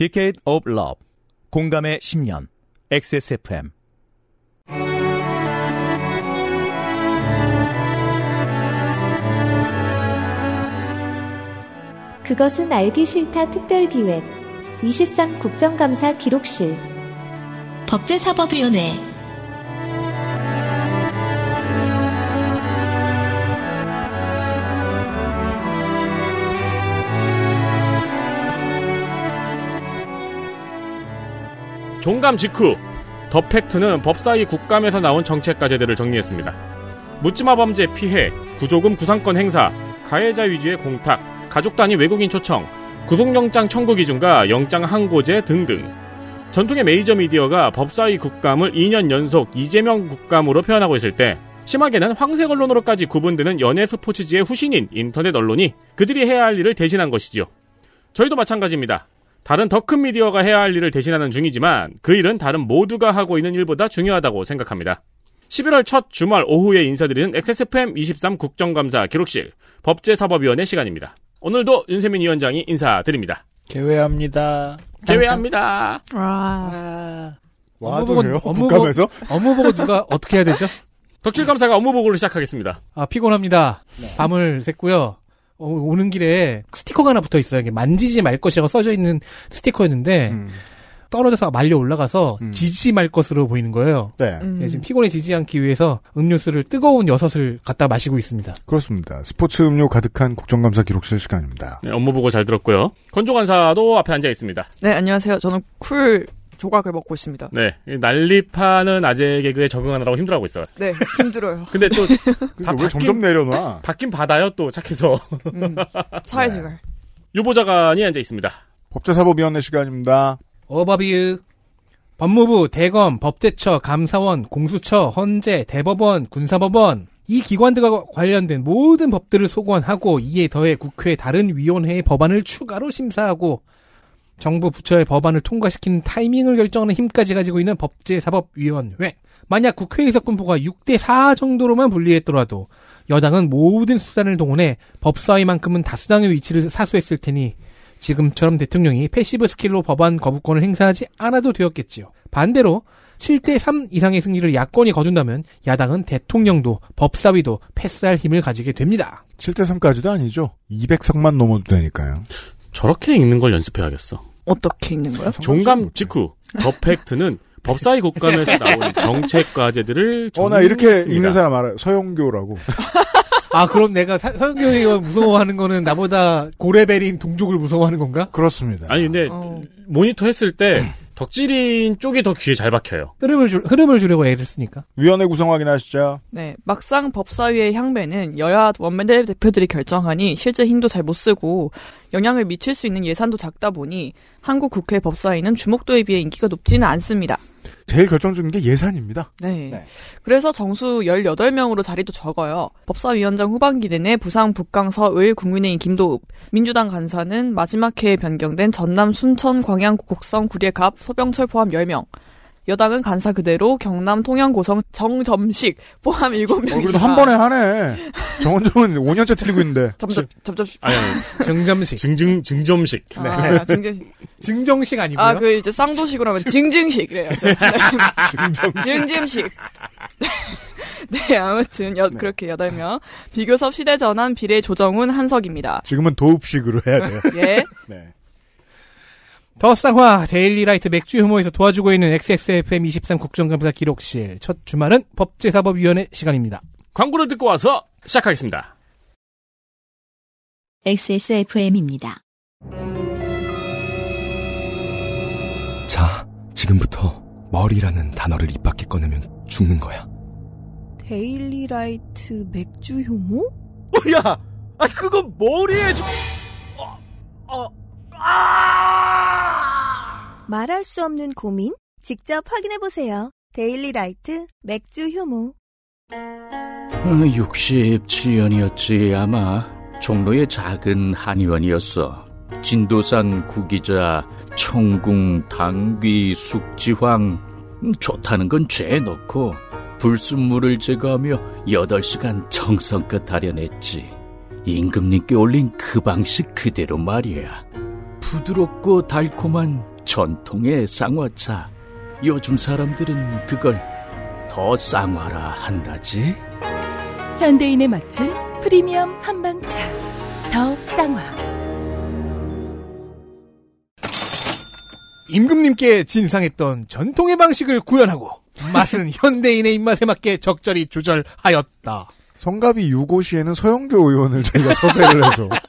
Decade of Love 공감의 10년 XSFM 그것은 알기 싫다 특별기획 23 국정감사 기록실. 법제사법위원회 종감 직후 더 팩트는 법사위 국감에서 나온 정책 과제들을 정리했습니다. 묻지마 범죄 피해, 구조금 구상권 행사, 가해자 위주의 공탁, 가족 단위 외국인 초청, 구속영장 청구 기준과 영장 항고제 등등. 전통의 메이저 미디어가 법사위 국감을 2년 연속 이재명 국감으로 표현하고 있을 때 심하게는 황색 언론으로까지 구분되는 연예 스포츠지의 후신인 인터넷 언론이 그들이 해야 할 일을 대신한 것이지요. 저희도 마찬가지입니다. 다른 더 큰 미디어가 해야 할 일을 대신하는 중이지만 그 일은 다른 모두가 하고 있는 일보다 중요하다고 생각합니다. 11월 첫 주말 오후에 인사드리는 XSFM 23 국정감사 기록실 법제사법위원회 시간입니다. 오늘도 윤세민 위원장이 인사드립니다. 개회합니다. 개회합니다. 와. 와도 업무 돼요? 보고- 업무 국감에서? 업무 보고 누가 어떻게 해야 되죠? 덕질감사가 업무 보고를 시작하겠습니다. 아, 피곤합니다. 밤을 샜고요. 어, 오는 길에 스티커가 하나 붙어 있어요. 이게 만지지 말 것이라고 써져 있는 스티커였는데 음. 떨어져서 말려 올라가서 음. 지지 말 것으로 보이는 거예요. 네. 네, 지금 피곤해지지 않기 위해서 음료수를 뜨거운 여섯을 갖다 마시고 있습니다. 그렇습니다. 스포츠 음료 가득한 국정감사 기록실 시간입니다. 네, 업무 보고 잘 들었고요. 건조관사도 앞에 앉아 있습니다. 네, 안녕하세요. 저는 cool 조각을 먹고 있습니다. 네, 이 난립하는 아재 개그에 적응하느라고 힘들어하고 있어요. 네, 힘들어요. 근데 또 근데 왜 점점 내려놔? 받긴 받아요 또 착해서. 음, 사회생활. 유보자관이 앉아 있습니다. 법제사법위원회 시간입니다. 어바비유 법무부, 대검, 법제처, 감사원, 공수처, 헌재, 대법원, 군사법원 이 기관들과 관련된 모든 법들을 소관하고 이에 더해 국회 다른 위원회의 법안을 추가로 심사하고 정부 부처의 법안을 통과시키는 타이밍을 결정하는 힘까지 가지고 있는 법제사법위원회. 만약 국회의석 분포가 6대 4 정도로만 분리했더라도 여당은 모든 수단을 동원해 법사위만큼은 다수당의 위치를 사수했을 테니 지금처럼 대통령이 passive skill로 법안 거부권을 행사하지 않아도 되었겠지요. 반대로 7대 3 이상의 승리를 야권이 거둔다면 야당은 대통령도 법사위도 패스할 힘을 가지게 됩니다. 7대3까지도 아니죠. 200석만 넘어도 되니까요. 저렇게 읽는 걸 연습해야겠어. 어떻게 읽는 거요? 종감 직후 더 팩트는 법사위 국감에서 나온 정책 과제들을 어, 나 이렇게. 읽는 사람 알아요. 서영교라고. 아 그럼 내가 사- 서영교회가 무서워하는 거는 나보다 고레벨인 동족을 무서워하는 건가? 그렇습니다. 아니 근데 어. 모니터 했을 때 덕질인 쪽이 더 귀에 잘 박혀요. 흐름을 주, 흐름을 주려고 애를 쓰니까. 위원회 구성 확인하시죠. 네, 막상 법사위의 향배는 여야 원내 대표들이 결정하니 실제 힘도 잘 못 쓰고 영향을 미칠 수 있는 예산도 작다 보니 한국 국회 법사위는 주목도에 비해 인기가 높지는 않습니다. 제일 결정적인 게 예산입니다. 네. 네. 그래서 정수 18명으로 자리도 적어요. 법사위원장 후반기 내내 부상, 북강, 서울, 국민의힘 김도읍, 민주당 간사는 마지막 해에 변경된 전남, 순천, 광양, 곡성, 구례, 갑, 소병철 포함 10명. 여당은 간사 그대로 경남, 통영, 고성, 정점식 포함 7명이다. 어, 그래도 한 번에 하네. 정원정은 5년째 틀리고 있는데. 점점, 점점, 아니, 아니 정점식. 증증 증점식. 아, 증정식. 증정식 아니고요. 아, 그 이제 쌍도식으로 하면 증증식 그래야죠. 증정식. 증증식. 네, 아무튼 여, 그렇게 8명. 비교섭 시대전환 비례 조정훈 한석입니다. 지금은 도읍식으로 해야 돼요. 예. 네. 더 쌍화 데일리라이트 맥주 혐오에서 도와주고 있는 XXFM 23 국정감사 기록실 첫 주말은 법제사법위원회 시간입니다. 광고를 듣고 와서 시작하겠습니다. XSFM입니다. 자, 지금부터 머리라는 단어를 입 밖에 꺼내면 죽는 거야. 데일리라이트 맥주 효모? 야, 아 그건 머리에 좀. 어, 어, 아! 말할 수 없는 고민? 직접 확인해보세요. 데일리 라이트 맥주 효모. 67년이었지 아마 종로의 작은 한의원이었어. 진도산 구기자, 천궁, 당귀, 숙지황 음, 좋다는 건 죄 넣고 불순물을 제거하며 8시간 정성껏 달여냈지. 임금님께 올린 그 방식 그대로 말이야. 부드럽고 달콤한 전통의 쌍화차. 요즘 사람들은 그걸 더 쌍화라 한다지. 현대인에 맞춘 프리미엄 한방차. 더 쌍화. 임금님께 진상했던 전통의 방식을 구현하고 맛은 현대인의 입맛에 맞게 적절히 조절하였다. 성가비 6호시에는 서영교 의원을 저희가 섭외를 해서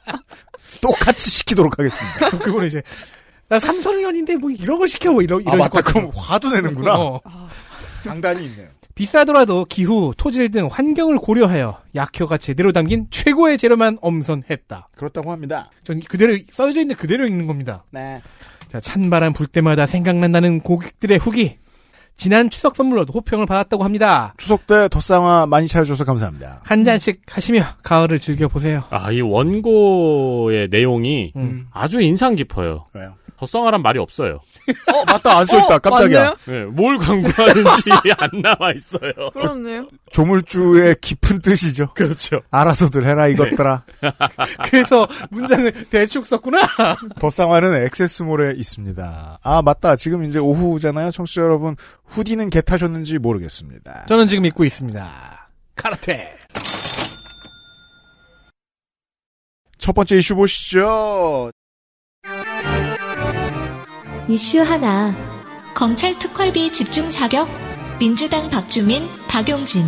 똑같이 시키도록 하겠습니다. 그거는 이제 나 삼선의원인데 뭐 이런 거 시켜 뭐 이러 아, 이러실 맞다. 그럼 화도 내는구나. 어. 장단이 있네요. 비싸더라도 기후, 토질 등 환경을 고려하여 약효가 제대로 담긴 최고의 재료만 엄선했다. 그렇다고 합니다. 전 그대로 써져 있는 그대로 읽는 겁니다. 네. 자, 찬바람 불 때마다 생각난다는 고객들의 후기. 지난 추석 선물로도 호평을 받았다고 합니다. 추석 때 덧쌍화 많이 찾아주셔서 감사합니다. 한 잔씩 하시며 가을을 즐겨보세요. 아, 이 원고의 내용이 음. 아주 인상 깊어요. 왜요? 덧성화란 말이 없어요. 어, 맞다. 안 써있다. 깜짝이야. 네, 뭘 광고하는지 안 나와 있어요. 그렇네요. 조물주의 깊은 뜻이죠. 그렇죠. 알아서들 해라 이것들아. 그래서 문장을 대충 썼구나. 덧쌍화는 액세스몰에 있습니다. 아 맞다. 지금 이제 오후잖아요. 청취자 여러분. 후디는 개 타셨는지 모르겠습니다. 저는 지금 입고 있습니다. 카라테. 첫 번째 이슈 보시죠. 이슈 하나. 검찰 특활비 집중 사격. 민주당 박주민, 박용진.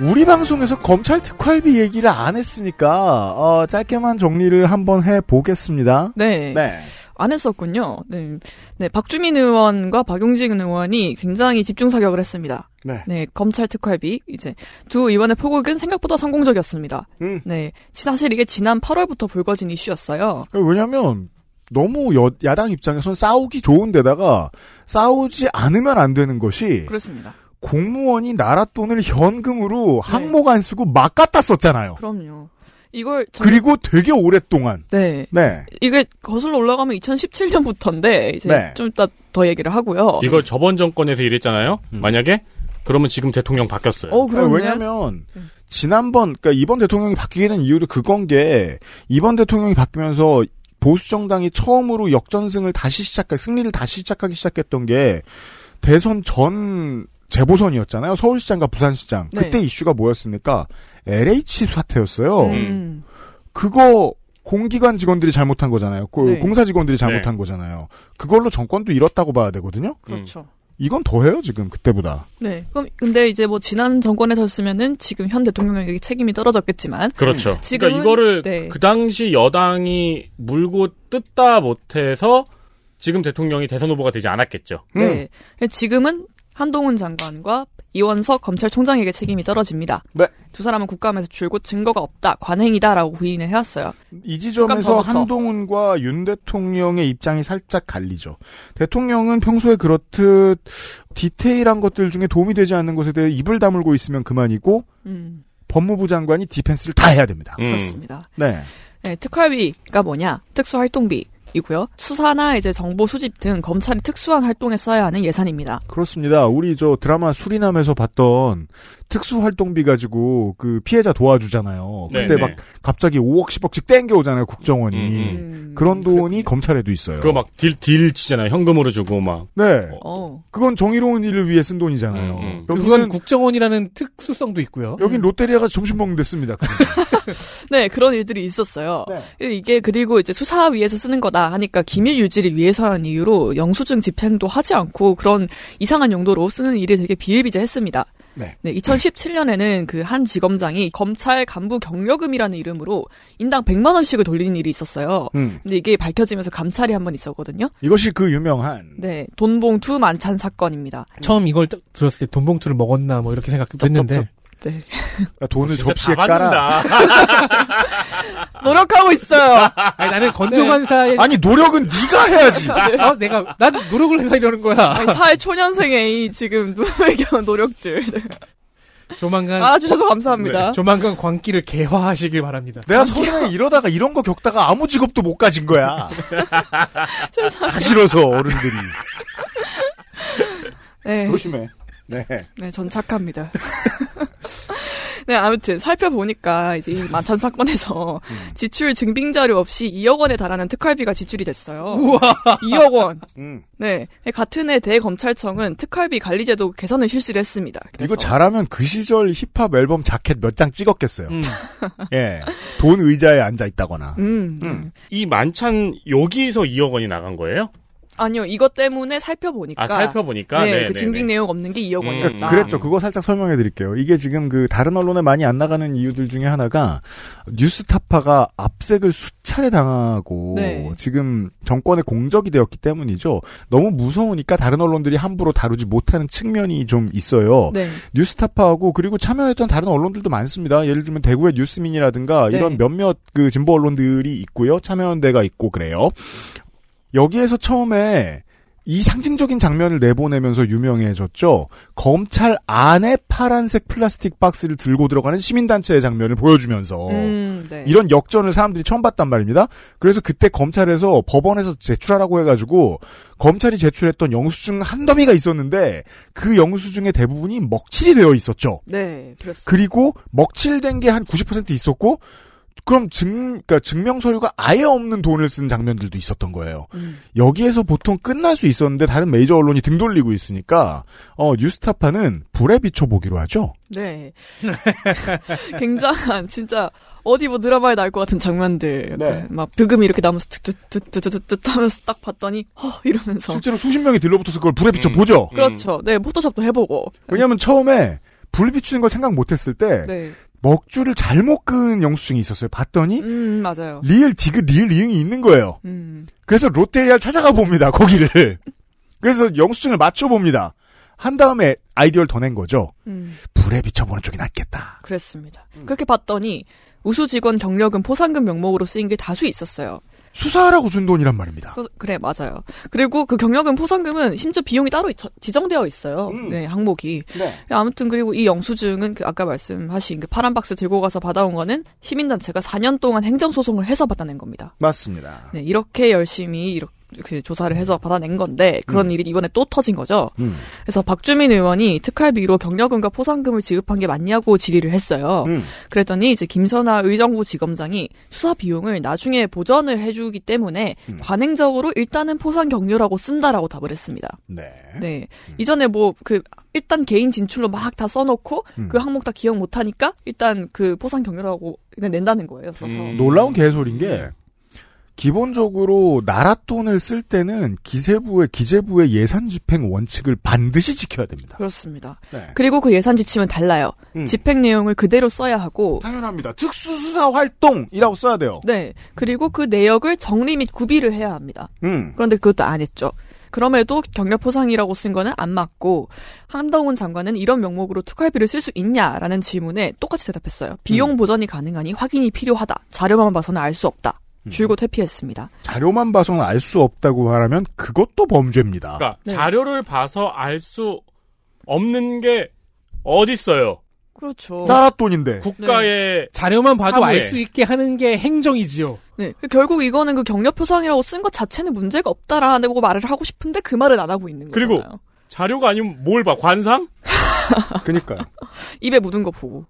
우리 방송에서 검찰 특활비 얘기를 안 했으니까 어, 짧게만 정리를 한번 해 보겠습니다. 네. 네. 안 했었군요. 네. 네, 박주민 의원과 박용진 의원이 굉장히 집중 사격을 했습니다. 네. 검찰 특활비 이제 두 의원의 포격은 생각보다 성공적이었습니다. 음. 네, 사실 이게 지난 8월부터 불거진 이슈였어요. 왜냐하면 너무 여- 야당 입장에선 싸우기 좋은데다가 싸우지 않으면 안 되는 것이 그렇습니다. 공무원이 나라 돈을 현금으로 항목 안 쓰고 막 갖다 썼잖아요. 그럼요. 이걸 전- 그리고 되게 오랫동안. 네. 네. 이게 거슬러 올라가면 2017년부터인데 이제 네. 좀 이따 더 얘기를 하고요. 이걸 저번 정권에서 이랬잖아요. 만약에 그러면 지금 대통령 바뀌었어요. 어, 그러네. 왜냐면 지난번 그러니까 이번 대통령이 바뀌게 된 이유도 그건 게 이번 대통령이 바뀌면서 보수 정당이 처음으로 역전승을 다시 시작 승리를 다시 시작하기 시작했던 게 대선 전 재보선이었잖아요. 서울시장과 부산시장. 네. 그때 이슈가 뭐였습니까? LH 사태였어요. 음. 그거 공기관 직원들이 잘못한 거잖아요. 그 네. 공사 직원들이 잘못한 거잖아요. 그걸로 정권도 잃었다고 봐야 되거든요. 그렇죠. 이건 더해요 지금 그때보다. 네. 그럼 근데 이제 뭐 지난 정권에 섰으면은 지금 현 대통령에게 책임이 떨어졌겠지만 그렇죠. 지금은- 그러니까 이거를 네. 그 당시 여당이 물고 뜯다 못해서 지금 대통령이 대선 후보가 되지 않았겠죠. 네. 지금은 한동훈 장관과 이원석 검찰총장에게 책임이 떨어집니다. 네. 두 사람은 국감에서 줄곧 증거가 없다, 관행이다라고 부인을 해왔어요. 이 지점에서. 한동훈과 윤 대통령의 입장이 살짝 갈리죠. 대통령은 평소에 그렇듯 디테일한 것들 중에 도움이 되지 않는 것에 대해 입을 다물고 있으면 그만이고 음, 법무부 장관이 디펜스를 다 해야 됩니다. 음. 그렇습니다. 네. 네, 특활비가 뭐냐? 특수활동비. 이고요. 수사나 이제 정보 수집 등 검찰이 특수한 활동에 써야 하는 예산입니다. 그렇습니다. 우리 저 드라마 수리남에서 봤던 특수 활동비 가지고 그 피해자 도와주잖아요. 네, 그때 네. 막 갑자기 5억 10억씩 땡겨오잖아요. 국정원이. 음. 그런 돈이 검찰에도 있어요. 그거 막 딜, 딜 치잖아요. 현금으로 주고 막. 네. 어. 그건 정의로운 일을 위해 쓴 돈이잖아요. 음, 그건 여기는 국정원이라는 특수성도 있고요. 여긴 롯데리아 가서 점심 먹는 데 씁니다. 네, 그런 일들이 있었어요. 네. 이게 그리고 이제 수사 위해서 쓰는 거다 하니까 기밀 유지를 위해서라는 이유로 영수증 집행도 하지 않고 그런 이상한 용도로 쓰는 일이 되게 비일비재했습니다. 네. 2017년에는 그 한 지검장이 검찰 간부 경력금이라는 이름으로 인당 100만 원씩을 돌리는 일이 있었어요. 음. 근데 이게 밝혀지면서 감찰이 한 번 있었거든요. 이것이 그 유명한 네, 돈봉투 만찬 사건입니다. 처음 이걸 딱 들었을 때 돈봉투를 먹었나 뭐 이렇게 생각했는데 네. 돈을 진짜 접시에 다 깔아. 노력하고 있어요. 아니 나는 건조관사의 아니 노력은 네가 해야지. 어, 내가 난 노력을 해서 이러는 거야. 아니, 사회 초년생의 이 지금 누구에게 노력들. 조만간 알아주셔서 감사합니다. 네, 조만간 광기를 개화하시길 바랍니다. 내가 서른에 이러다가 이런 거 겪다가 아무 직업도 못 가진 거야. 다 싫어서 어른들이. 네. 조심해. 네. 네, 전 착합니다. 네, 아무튼 살펴보니까 이제 이 만찬 사건에서 지출 증빙 자료 없이 2억 원에 달하는 특활비가 지출이 됐어요. 우와. 2억 원. 음. 네. 같은 해 대검찰청은 특활비 관리제도 개선을 실시를 했습니다. 그래서 이거 잘하면 그 시절 힙합 앨범 자켓 몇 장 찍었겠어요. 음. 예. 돈 의자에 앉아 있다거나. 음. 음. 이 만찬 여기서 2억 원이 나간 거예요? 아니요, 이것 때문에 살펴보니까. 아 살펴보니까 네, 네, 그 네, 증빙 네. 내용 없는 게 2억 음, 원이었다. 그러니까 그랬죠. 그거 살짝 설명해 드릴게요. 이게 지금 그 다른 언론에 많이 안 나가는 이유들 중에 하나가 뉴스타파가 압색을 수차례 당하고 네. 지금 정권의 공적이 되었기 때문이죠. 너무 무서우니까 다른 언론들이 함부로 다루지 못하는 측면이 좀 있어요. 네. 뉴스타파하고 그리고 참여했던 다른 언론들도 많습니다. 예를 들면 대구의 뉴스민이라든가 네. 이런 몇몇 그 진보 언론들이 있고요. 참여한 데가 있고 그래요. 여기에서 처음에 이 상징적인 장면을 내보내면서 유명해졌죠. 검찰 안에 파란색 플라스틱 박스를 들고 들어가는 시민단체의 장면을 보여주면서 음, 네. 이런 역전을 사람들이 처음 봤단 말입니다. 그래서 그때 검찰에서 법원에서 제출하라고 해가지고 검찰이 제출했던 영수증 한 더미가 있었는데 그 영수증의 대부분이 먹칠이 되어 있었죠. 네, 그렇습니다. 그리고 먹칠된 게 한 90% 있었고 그럼 증, 그러니까 증명 서류가 아예 없는 돈을 쓴 장면들도 있었던 거예요. 음. 여기에서 보통 끝날 수 있었는데 다른 메이저 언론이 등 돌리고 있으니까 어 뉴스타파는 불에 비춰보기로 하죠. 네. 굉장한, 진짜, 어디 뭐 드라마에 나올 것 같은 장면들. 네. 약간 막, 브금이 이렇게 나면서 툭툭툭툭툭툭 하면서 딱 봤더니, 허, 이러면서. 실제로 수십 명이 들러붙어서 그걸 불에 비춰 음. 보죠. 그렇죠. 네, 포토샵도 해보고. 왜냐하면 처음에 불 비추는 걸 생각 못했을 때 네. 먹줄을 잘못 그은 영수증이 있었어요. 봤더니 음, 맞아요. 리을 디귿 리을 이응이 있는 거예요. 음. 그래서 롯데리아를 찾아가 봅니다. 거기를. 그래서 영수증을 맞춰 봅니다. 한 다음에 아이디어를 더 낸 거죠. 음. 불에 비춰보는 쪽이 낫겠다. 그랬습니다. 그렇게 봤더니, 우수 직원 경력은 포상금 명목으로 쓰인 게 다수 있었어요. 수사하라고 준 돈이란 말입니다. 그- 그래, 맞아요. 그리고 그 경력은 포상금은 심지어 비용이 따로 저- 지정되어 있어요. 음. 네, 항목이. 네. 아무튼 그리고 이 영수증은 그 아까 말씀하신 그 파란 박스 들고 가서 받아온 거는 시민단체가 4년 동안 행정소송을 해서 받아낸 겁니다. 맞습니다. 네, 이렇게 열심히 이렇게 그 조사를 해서 받아낸 건데 그런 일이 이번에 또 터진 거죠. 음. 그래서 박주민 의원이 특활비로 경력금과 포상금을 지급한 게 맞냐고 질의를 했어요. 음. 그랬더니 이제 김선아 의정부 지검장이 수사 비용을 나중에 보전을 해주기 때문에 음. 관행적으로 일단은 포상 경료라고 쓴다라고 답을 했습니다. 네. 네. 이전에 뭐 그 일단 개인 진출로 막 다 써놓고 음. 그 항목 다 기억 못하니까 일단 그 포상 경료라고 그냥 낸다는 거예요. 써서. 음. 놀라운 개소리인 게 기본적으로 나라 돈을 쓸 때는 기재부의 기재부의 예산 집행 원칙을 반드시 지켜야 됩니다. 그렇습니다. 네. 그리고 그 예산 지침은 달라요. 음. 집행 내용을 그대로 써야 하고 당연합니다. 특수수사 활동이라고 써야 돼요. 네. 그리고 그 내역을 정리 및 구비를 해야 합니다. 음. 그런데 그것도 안 했죠. 그럼에도 경력 포상이라고 쓴 거는 안 맞고 한동훈 장관은 이런 명목으로 특활비를 쓸 수 있냐라는 질문에 똑같이 대답했어요. 비용 음. 보전이 가능하니 확인이 필요하다. 자료만 봐서는 알 수 없다. 음. 줄곧 회피했습니다. 자료만 봐서는 알 수 없다고 말하면 그것도 범죄입니다. 그러니까 네. 자료를 봐서 알 수 없는 게 어딨어요. 그렇죠. 나라 돈인데. 국가의 자료만 봐도. 알 수 있게 하는 게 행정이지요. 네. 결국 이거는 그 경력 표상이라고 쓴 것 자체는 문제가 없다라고 말을 하고 싶은데 그 말을 안 하고 있는 그리고 거잖아요. 자료가 아니면 뭘 봐? 관상? 그니까요. 입에 묻은 거 보고.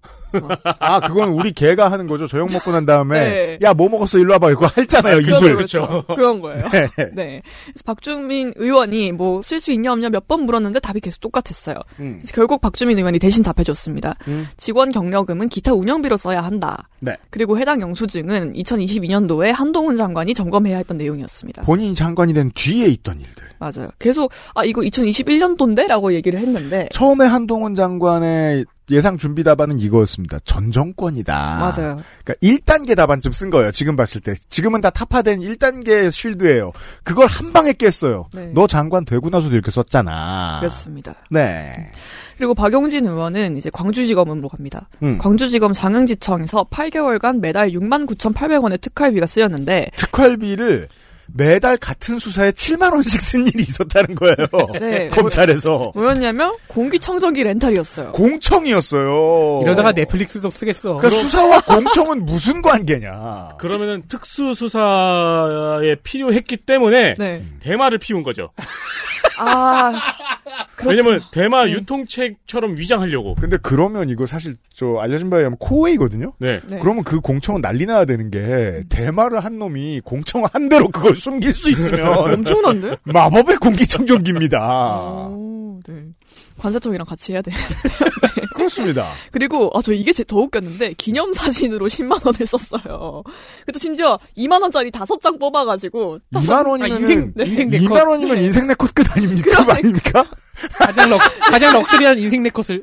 아, 그건 우리 개가 하는 거죠. 저녁 먹고 난 다음에. 네. 야, 뭐 먹었어? 일로 와봐. 이거 했잖아요, 이술. 그렇죠. 그런 거예요. 네. 네. 그래서 박주민 의원이 뭐 쓸 수 있냐 없냐 몇 번 물었는데 답이 계속 똑같았어요. 음. 그래서 결국 박주민 의원이 대신 답해줬습니다. 음. 직원 경력금은 기타 운영비로 써야 한다. 네. 그리고 해당 영수증은 2022년도에 한동훈 장관이 점검해야 했던 내용이었습니다. 본인이 장관이 된 뒤에 있던 일들. 맞아요. 계속 아 이거 2021년도인데라고 얘기를 했는데 처음에 한동훈 장관의 예상 준비 답안은 이거였습니다. 전 정권이다. 맞아요. 그러니까 1단계 답안쯤 쓴 거예요. 지금 봤을 때. 지금은 다 타파된 1단계 쉴드예요. 그걸 한 방에 깼어요. 네. 너 장관 되고 나서도 이렇게 썼잖아. 그렇습니다. 네. 그리고 박용진 의원은 이제 광주지검으로 갑니다. 음. 광주지검 장흥지청에서 8개월간 매달 6만 9,800원의 특활비가 쓰였는데 특활비를 매달 같은 수사에 7만 원씩 쓴 일이 있었다는 거예요. 네. 검찰에서 뭐였냐면 공기청정기 렌탈이었어요. 공청이었어요. 이러다가 넷플릭스도 쓰겠어. 그러니까 수사와 공청은 무슨 관계냐? 그러면은 특수 수사에 필요했기 때문에 네. 대마를 피운 거죠. 아, 왜냐면 대마 유통책처럼 위장하려고. 근데 그러면 이거 사실 저 알려진 바에 의하면 코웨이거든요. 네. 네. 그러면 그 공청은 난리 나야 되는 게 대마를 한 놈이 공청 한 대로 그걸 숨길 수 있으면 엄청난데? 마법의 공기청정기입니다. 오, 네. 관세청이랑 같이 해야 돼. 그렇습니다. 그리고 아 저 이게 제- 더 웃겼는데 기념 사진으로 10만 원을 썼어요. 그때 심지어 2만 원짜리 다섯 장 뽑아가지고 2만 원이면 아, 인생- 인생 내 컷. 2만 원이면 인생 내컷 끝 아닙니까? 그거 아닙니까? 가장 럭 가장 럭셔리한 인생 내 컷을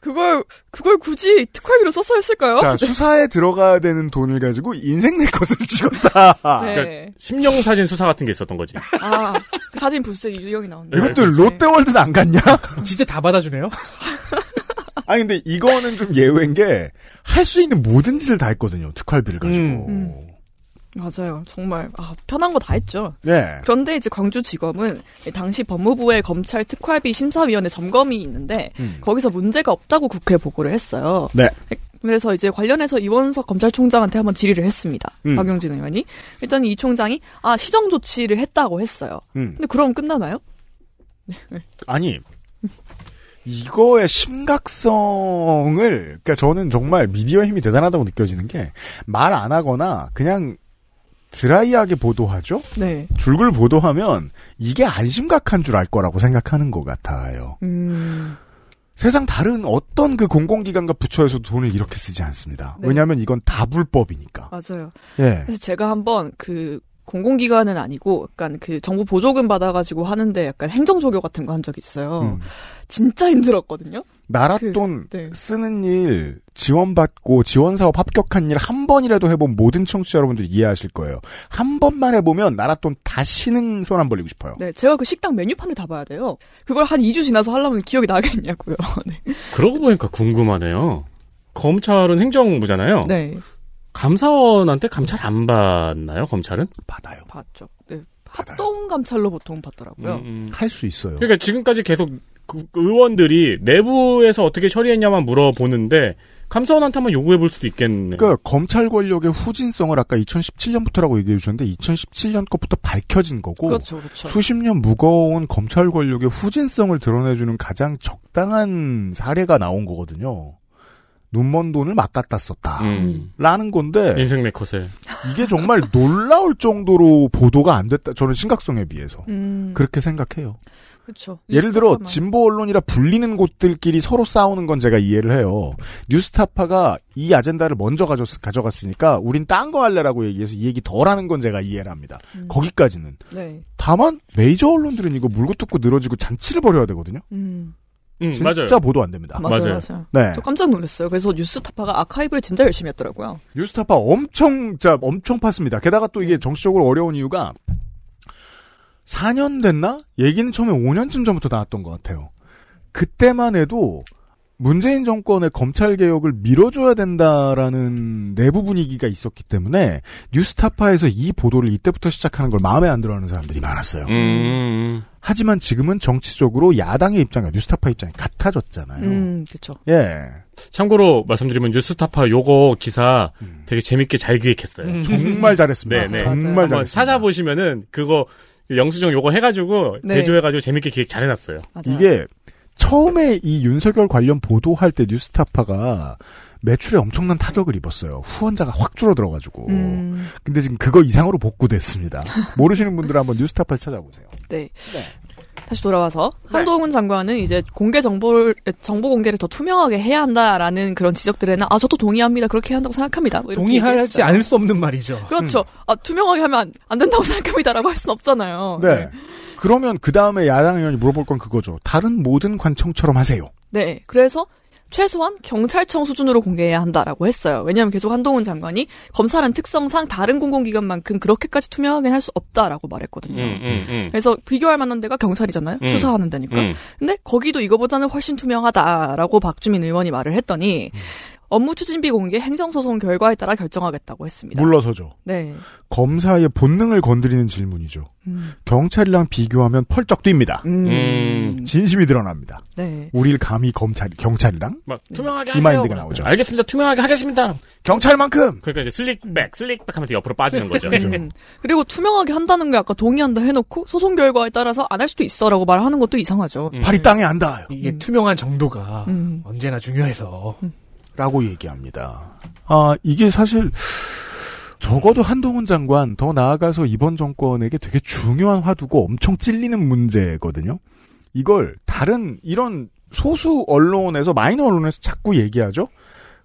그걸 그걸 굳이 특활비로 썼어야 했을까요? 자 수사에 들어가야 되는 돈을 가지고 인생 내컷을 찍었다. 네. 그러니까 심령 사진 수사 같은 게 있었던 거지. 아, 그 사진 부스에 이주영이 나오는데. 이것도 롯데월드는 안 갔냐? 진짜 다 받아주네요. 아니 근데 이거는 좀 예외인 게 할 수 있는 모든 짓을 다 했거든요. 특활비를 가지고. 음. 맞아요. 정말 아, 편한 거 다 했죠. 네. 그런데 이제 광주지검은 당시 법무부의 검찰 특활비 심사위원회 점검이 있는데 음. 거기서 문제가 없다고 국회에 보고를 했어요. 네. 그래서 이제 관련해서 이원석 검찰총장한테 한번 질의를 했습니다. 음. 박용진 의원이 일단 이 총장이 아 시정 조치를 했다고 했어요. 음. 근데 그럼 끝나나요? 아니 이거의 심각성을 그러니까 저는 정말 미디어 힘이 대단하다고 느껴지는 게 말 안 하거나 그냥 드라이하게 보도하죠. 네. 줄글 보도하면 이게 안 심각한 줄 알 거라고 생각하는 것 같아요. 음. 세상 다른 어떤 그 공공기관과 부처에서도 돈을 이렇게 쓰지 않습니다. 네. 왜냐하면 이건 다 불법이니까. 맞아요. 예. 그래서 제가 한번 그 공공기관은 아니고 약간 그 정부 보조금 받아가지고 하는데 약간 행정조교 같은 거 한 적 있어요. 음. 진짜 힘들었거든요. 나랏돈 네. 쓰는 일, 지원받고 지원사업 합격한 일 한 번이라도 해본 모든 청취자 여러분들이 이해하실 거예요. 한 번만 해보면 나랏돈 다시는 손 안 벌리고 싶어요. 네, 제가 그 식당 메뉴판을 다 봐야 돼요. 그걸 한 2주 지나서 하려면 기억이 나겠냐고요. 네. 그러고 보니까 궁금하네요. 검찰은 행정부잖아요. 네, 감사원한테 감찰 안 받나요? 검찰은? 받아요. 봤죠. 네, 합동 감찰로 보통 받더라고요. 음, 음. 할수 있어요. 그러니까 지금까지 계속 그 의원들이 내부에서 어떻게 처리했냐만 물어보는데 감사원한테 한번 요구해 볼 수도 있겠네. 그러니까 검찰 권력의 후진성을 아까 2017년부터라고 얘기해 주셨는데 2017년 것부터 밝혀진 거고 그렇죠, 그렇죠. 수십 년 무거운 검찰 권력의 후진성을 드러내 주는 가장 적당한 사례가 나온 거거든요. 눈먼 돈을 막 갖다 썼다. 음. 라는 건데 인생 네컷에. 이게 정말 놀라울 정도로 보도가 안 됐다. 저는 심각성에 비해서 음, 그렇게 생각해요. 그렇죠. 예를 들어 뉴스타파만. 진보 언론이라 불리는 곳들끼리 서로 싸우는 건 제가 이해를 해요. 뉴스타파가 이 아젠다를 먼저 가져, 가져갔으니까 우린 딴 거 할래라고 얘기해서 이 얘기 덜 하는 건 제가 이해를 합니다. 음. 거기까지는. 네, 다만 메이저 언론들은 이거 물고 뜯고 늘어지고 잔치를 벌여야 되거든요. 음, 음, 진짜 맞아요. 보도 안 됩니다. 맞아요, 맞아요. 맞아요. 네. 저 깜짝 놀랐어요. 그래서 뉴스타파가 아카이브를 진짜 열심히 했더라고요. 뉴스타파 엄청 자 엄청 팠습니다. 게다가 또 이게 정치적으로 어려운 이유가 4년 됐나? 얘기는 처음에 5년쯤 전부터 나왔던 것 같아요. 그때만 해도 문재인 정권의 검찰 개혁을 밀어줘야 된다라는 내부 분위기가 있었기 때문에 뉴스타파에서 이 보도를 이때부터 시작하는 걸 마음에 안 들어하는 사람들이 많았어요. 음, 음, 하지만 지금은 정치적으로 야당의 입장과 뉴스타파 입장이 같아졌잖아요. 음, 그렇죠. 예. 참고로 말씀드리면 뉴스타파 요거 기사 음. 되게 재밌게 잘 기획했어요. 정말 잘했습니다. 네, 네. 정말 잘했습니다. 찾아보시면은 그거 영수증 요거 해가지고 네. 대조해가지고 재밌게 기획 잘 해놨어요. 맞아요. 이게 처음에 이 윤석열 관련 보도할 때 뉴스타파가 매출에 엄청난 타격을 입었어요. 후원자가 확 줄어들어가지고. 음, 근데 지금 그거 이상으로 복구됐습니다. 모르시는 분들은 한번 뉴스타파에서 찾아보세요. 네. 다시 돌아와서 한동훈 장관은 이제 공개 정보를 정보 공개를 더 투명하게 해야 한다라는 그런 지적들에는 아 저도 동의합니다. 그렇게 해야 한다고 생각합니다. 뭐 동의하지. 않을 수 없는 말이죠. 그렇죠. 아 투명하게 하면 안, 안 된다고 생각합니다라고 할 수는 없잖아요. 네. 그러면 그 다음에 야당 의원이 물어볼 건 그거죠. 다른 모든 관청처럼 하세요. 네. 그래서 최소한 경찰청 수준으로 공개해야 한다라고 했어요. 왜냐하면 계속 한동훈 장관이 검찰은 특성상 다른 공공기관만큼 그렇게까지 투명하게 할 수 없다라고 말했거든요. 음, 음, 음. 그래서 비교할 만한 데가 경찰이잖아요. 음. 수사하는 데니까. 음. 근데 거기도 이거보다는 훨씬 투명하다라고 박주민 의원이 말을 했더니 업무 추진비 공개 행정소송 결과에 따라 결정하겠다고 했습니다. 물러서죠. 네. 검사의 본능을 건드리는 질문이죠. 음. 경찰이랑 비교하면 펄쩍 뜁니다. 음. 진심이 드러납니다. 네. 우릴 감히 검찰 경찰이랑 막 투명하게 이 하세요. 마인드가 나오죠. 알겠습니다. 투명하게 하겠습니다. 경찰만큼 그러니까 이제 슬릭백, 슬릭백 하면서 옆으로 빠지는 거죠. 음. 그리고 투명하게 한다는 게 아까 동의한다 해놓고 소송 결과에 따라서 안 할 수도 있어라고 말하는 것도 이상하죠. 음. 발이 땅에 안 닿아요. 이게 투명한 정도가 음. 언제나 중요해서. 라고 얘기합니다. 아, 이게 사실 적어도 한동훈 장관 더 나아가서 이번 정권에게 되게 중요한 화두고 엄청 찔리는 문제거든요. 이걸 다른 이런 소수 언론에서 마이너 언론에서 자꾸 얘기하죠.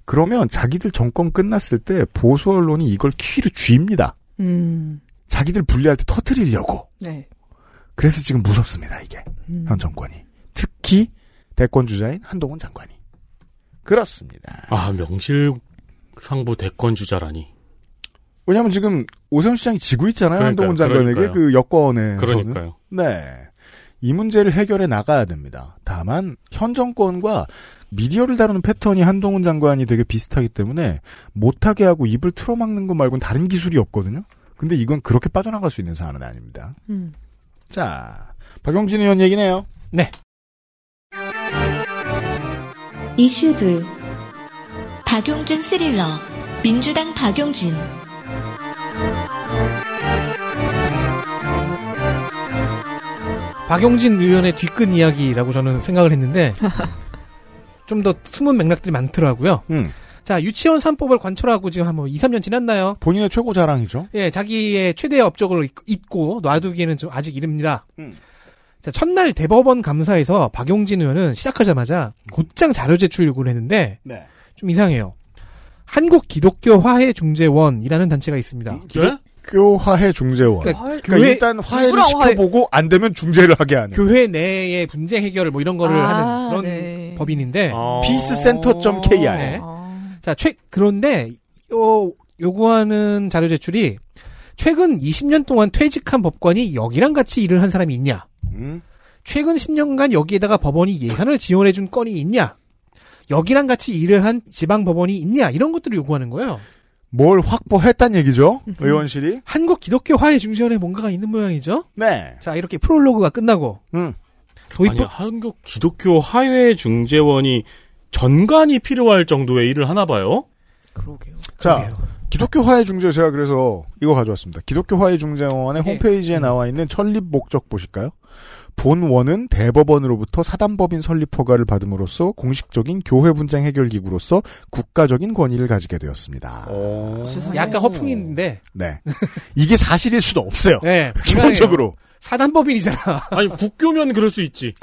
그러면 자기들 정권 끝났을 때 보수 언론이 이걸 키로 쥐입니다. 음. 자기들 분리할 때 터트리려고. 네. 그래서 지금 무섭습니다, 이게. 음. 현 정권이. 특히 대권 주자인 한동훈 장관이. 그렇습니다. 아, 명실상부 대권 주자라니. 왜냐하면 지금 오세훈 시장이 지고 있잖아요. 그러니까요, 한동훈 장관에게 그러니까요. 그 여권에. 그러니까요. 네. 이 문제를 해결해 나가야 됩니다. 다만 현 정권과 미디어를 다루는 패턴이 한동훈 장관이 되게 비슷하기 때문에 못하게 하고 입을 틀어막는 것 말고는 다른 기술이 없거든요. 근데 이건 그렇게 빠져나갈 수 있는 사안은 아닙니다. 음. 자, 박용진 의원 얘기네요. 네. 이슈 둘. 박용진 스릴러. 민주당 박용진. 박용진 의원의 뒤끝 이야기라고 저는 생각을 했는데 좀 더 숨은 맥락들이 많더라고요. 음, 자, 유치원 3법을 관철하고 지금 한 뭐 2, 3년 지났나요? 본인의 최고 자랑이죠. 예, 자기의 최대 업적을 잊- 잊고 놔두기에는 좀 아직 이릅니다. 음. 자, 첫날 대법원 감사에서 박용진 의원은 시작하자마자 곧장 자료 제출 요구를 했는데 네. 좀 이상해요. 한국 기독교 화해 중재원이라는 단체가 있습니다. 네? 교 화해 중재원. 그러니까 그러니까 교회 일단 화해를 누구랑 화해- 시켜보고 안 되면 중재를 하게 하는. 교회 내의 분쟁 해결을 뭐 이런 거를 아, 하는 그런 네. 법인인데 어. 네. 아. 자, 최, 그런데, 요, 요구하는 자료 제출이 최근 20년 동안 퇴직한 법관이 여기랑 같이 일을 한 사람이 있냐? 음, 최근 10년간 여기에다가 법원이 예산을 지원해준 건이 있냐? 여기랑 같이 일을 한 지방 법원이 있냐? 이런 것들을 요구하는 거예요. 뭘 확보했단 얘기죠? 의원실이. 한국 기독교 화해 중시원에 뭔가가 있는 모양이죠? 네. 자, 이렇게 프롤로그가 끝나고, 음. 도입부, 아니, 한국 기독교 화해 중재원이 전관이 필요할 정도의 일을 하나 봐요? 그러게요. 자, 그러게요. 기독교 화해 중재 제가 그래서 이거 가져왔습니다. 기독교 화해 중재원의 네. 홈페이지에 나와 있는 설립 목적 보실까요? 본원은 대법원으로부터 사단법인 설립 허가를 받음으로써 공식적인 교회 분쟁 해결 기구로서 국가적인 권위를 가지게 되었습니다. 세상에. 약간 허풍인데, 네. 이게 사실일 수도 없어요. 네, 기본적으로. 사단법인이잖아. 아니, 국교면 그럴 수 있지.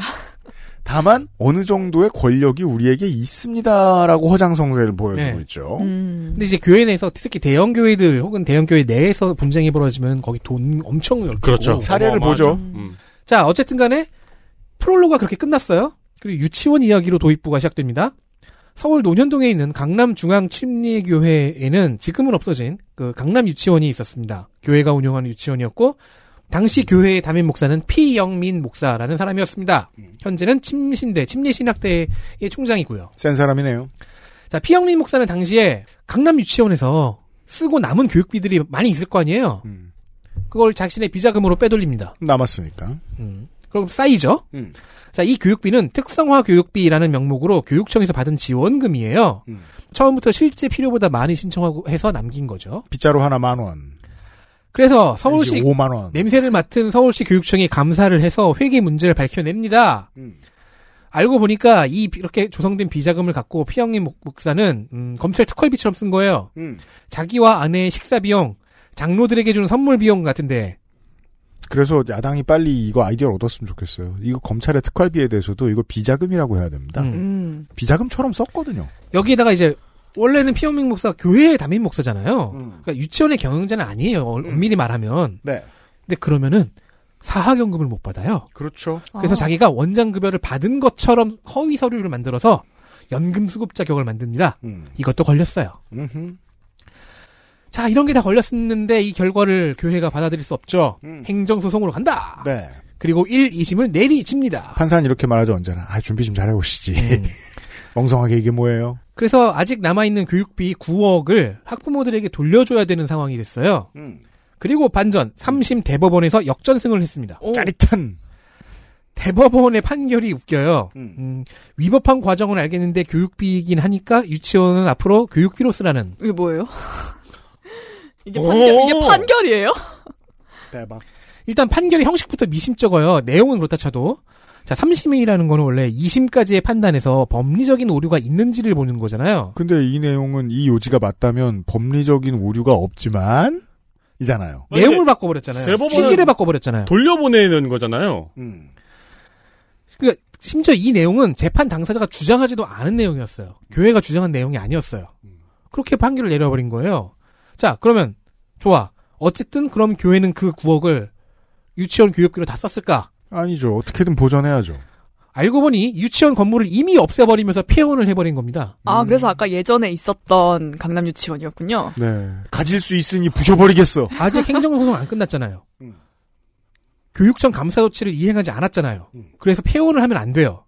다만 어느 정도의 권력이 우리에게 있습니다라고 허장성세를 보여주고 네. 있죠. 음. 근데 이제 교회 내에서 특히 대형 교회들 혹은 대형 교회 내에서 분쟁이 벌어지면 거기 돈 엄청 열 그렇죠. 사례를 어마어마하죠. 보죠. 음. 자, 어쨌든 간에 프롤로가 그렇게 끝났어요. 그리고 유치원 이야기로 도입부가 시작됩니다. 서울 논현동에 있는 강남 중앙 침례교회에는 지금은 없어진 그 강남 유치원이 있었습니다. 교회가 운영하는 유치원이었고 당시 교회의 담임 목사는 피영민 목사라는 사람이었습니다. 현재는 침신대 침례신학대의 총장이고요. 센 사람이네요. 자, 피영민 목사는 당시에 강남 유치원에서 쓰고 남은 교육비들이 많이 있을 거 아니에요. 음. 그걸 자신의 비자금으로 빼돌립니다. 남았으니까. 그럼 쌓이죠. 음. 자, 이 교육비는 특성화 교육비라는 명목으로 교육청에서 받은 지원금이에요. 음. 처음부터 실제 필요보다 많이 신청하고 해서 남긴 거죠. 빗자루 하나 만 원. 그래서 서울시 아니지, 5만 원. 냄새를 맡은 서울시 교육청이 감사를 해서 회계 문제를 밝혀냅니다. 음. 알고 보니까 이 이렇게 조성된 비자금을 갖고 피영민 목- 목사는 음, 검찰 특활비처럼 쓴 거예요. 음. 자기와 아내의 식사 비용, 장로들에게 주는 선물 비용 같은데 그래서 야당이 빨리 이거 아이디어를 얻었으면 좋겠어요. 이거 검찰의 특활비에 대해서도 이거 비자금이라고 해야 됩니다. 음. 음. 비자금처럼 썼거든요. 여기에다가 이제 원래는 피영민 목사 교회의 담임 목사잖아요. 음. 그러니까 유치원의 경영자는 아니에요. 어, 엄밀히 말하면. 네. 근데 그러면은 사학연금을 못 받아요. 그렇죠. 그래서 아. 자기가 원장 급여를 받은 것처럼 허위 서류를 만들어서 연금 수급 자격을 만듭니다. 음. 이것도 걸렸어요. 음흠. 자, 이런 게 다 걸렸었는데 이 결과를 교회가 받아들일 수 없죠. 음. 행정소송으로 간다. 네. 그리고 1, 2심을 내리칩니다. 판사는 이렇게 말하죠, 언제나. 아, 준비 좀 잘해오시지. 음. 멍성하게 이게 뭐예요? 그래서 아직 남아있는 교육비 9억을 학부모들에게 돌려줘야 되는 상황이 됐어요. 음. 그리고 반전 3심 대법원에서 역전승을 했습니다. 오. 짜릿한. 대법원의 판결이 웃겨요. 음, 위법한 과정은 알겠는데 교육비이긴 하니까 유치원은 앞으로 교육비로 쓰라는. 이게 뭐예요? 이게 오. 판결 이게 판결이에요? 대박. 일단 판결의 형식부터 미심쩍어요. 내용은 그렇다 쳐도. 자, 3심이라는 거는 원래 2심까지의 판단에서 법리적인 오류가 있는지를 보는 거잖아요. 근데 이 내용은 이 요지가 맞다면 법리적인 오류가 없지만 이잖아요. 내용을 바꿔버렸잖아요. 취지를 바꿔버렸잖아요. 돌려보내는 거잖아요. 그러니까 심지어 이 내용은 재판 당사자가 주장하지도 않은 내용이었어요. 교회가 주장한 내용이 아니었어요. 그렇게 판결을 내려버린 거예요. 자, 그러면 좋아. 어쨌든 그럼 교회는 그 9억을 유치원 교육비로 다 썼을까? 아니죠. 어떻게든 보전해야죠. 알고 보니 유치원 건물을 이미 없애버리면서 폐원을 해버린 겁니다. 아 그래서 아까 예전에 있었던 강남 유치원이었군요. 네. 가질 수 있으니 부셔버리겠어. 아직 행정소송 안 끝났잖아요. 교육청 감사 조치를 이행하지 않았잖아요. 그래서 폐원을 하면 안 돼요.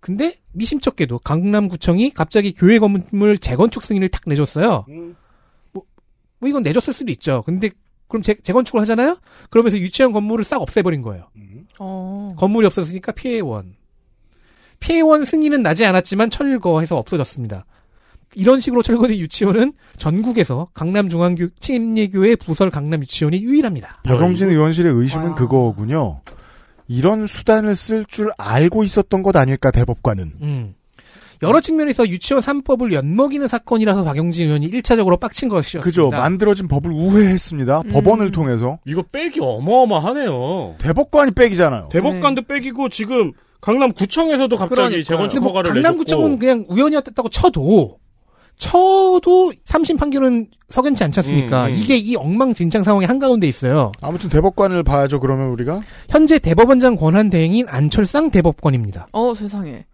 근데 미심쩍게도 강남구청이 갑자기 교회 건물 재건축 승인을 탁 내줬어요. 뭐, 뭐 이건 내줬을 수도 있죠. 근데 그럼 재, 재건축을 하잖아요? 그러면서 유치원 건물을 싹 없애버린 거예요. 어. 건물이 없어졌으니까 피해원. 피해원 승인은 나지 않았지만 철거해서 없어졌습니다. 이런 식으로 철거된 유치원은 전국에서 강남중앙교 침례교회 부설 강남 유치원이 유일합니다. 박영진 의원실의 의심은 그거군요. 이런 수단을 쓸 줄 알고 있었던 것 아닐까 대법관은. 음. 여러 측면에서 유치원 3법을 엿먹이는 사건이라서 박영진 의원이 1차적으로 빡친 것이었습니다. 그죠. 만들어진 법을 우회했습니다. 음. 법원을 통해서. 이거 빼기 어마어마하네요. 대법관이 빼기잖아요. 대법관도 빼기고 지금 강남구청에서도 갑자기 그러니까. 재건축 뭐 허가를 강남구청은 내줬고. 그냥 우연이었다고 쳐도 쳐도 3심 판결은 석연치 않지 않습니까? 음, 음. 이게 이 엉망진창 상황의 한가운데 있어요. 아무튼 대법관을 봐야죠. 그러면 우리가. 현재 대법원장 권한 대행인 안철상 대법관입니다. 어 세상에.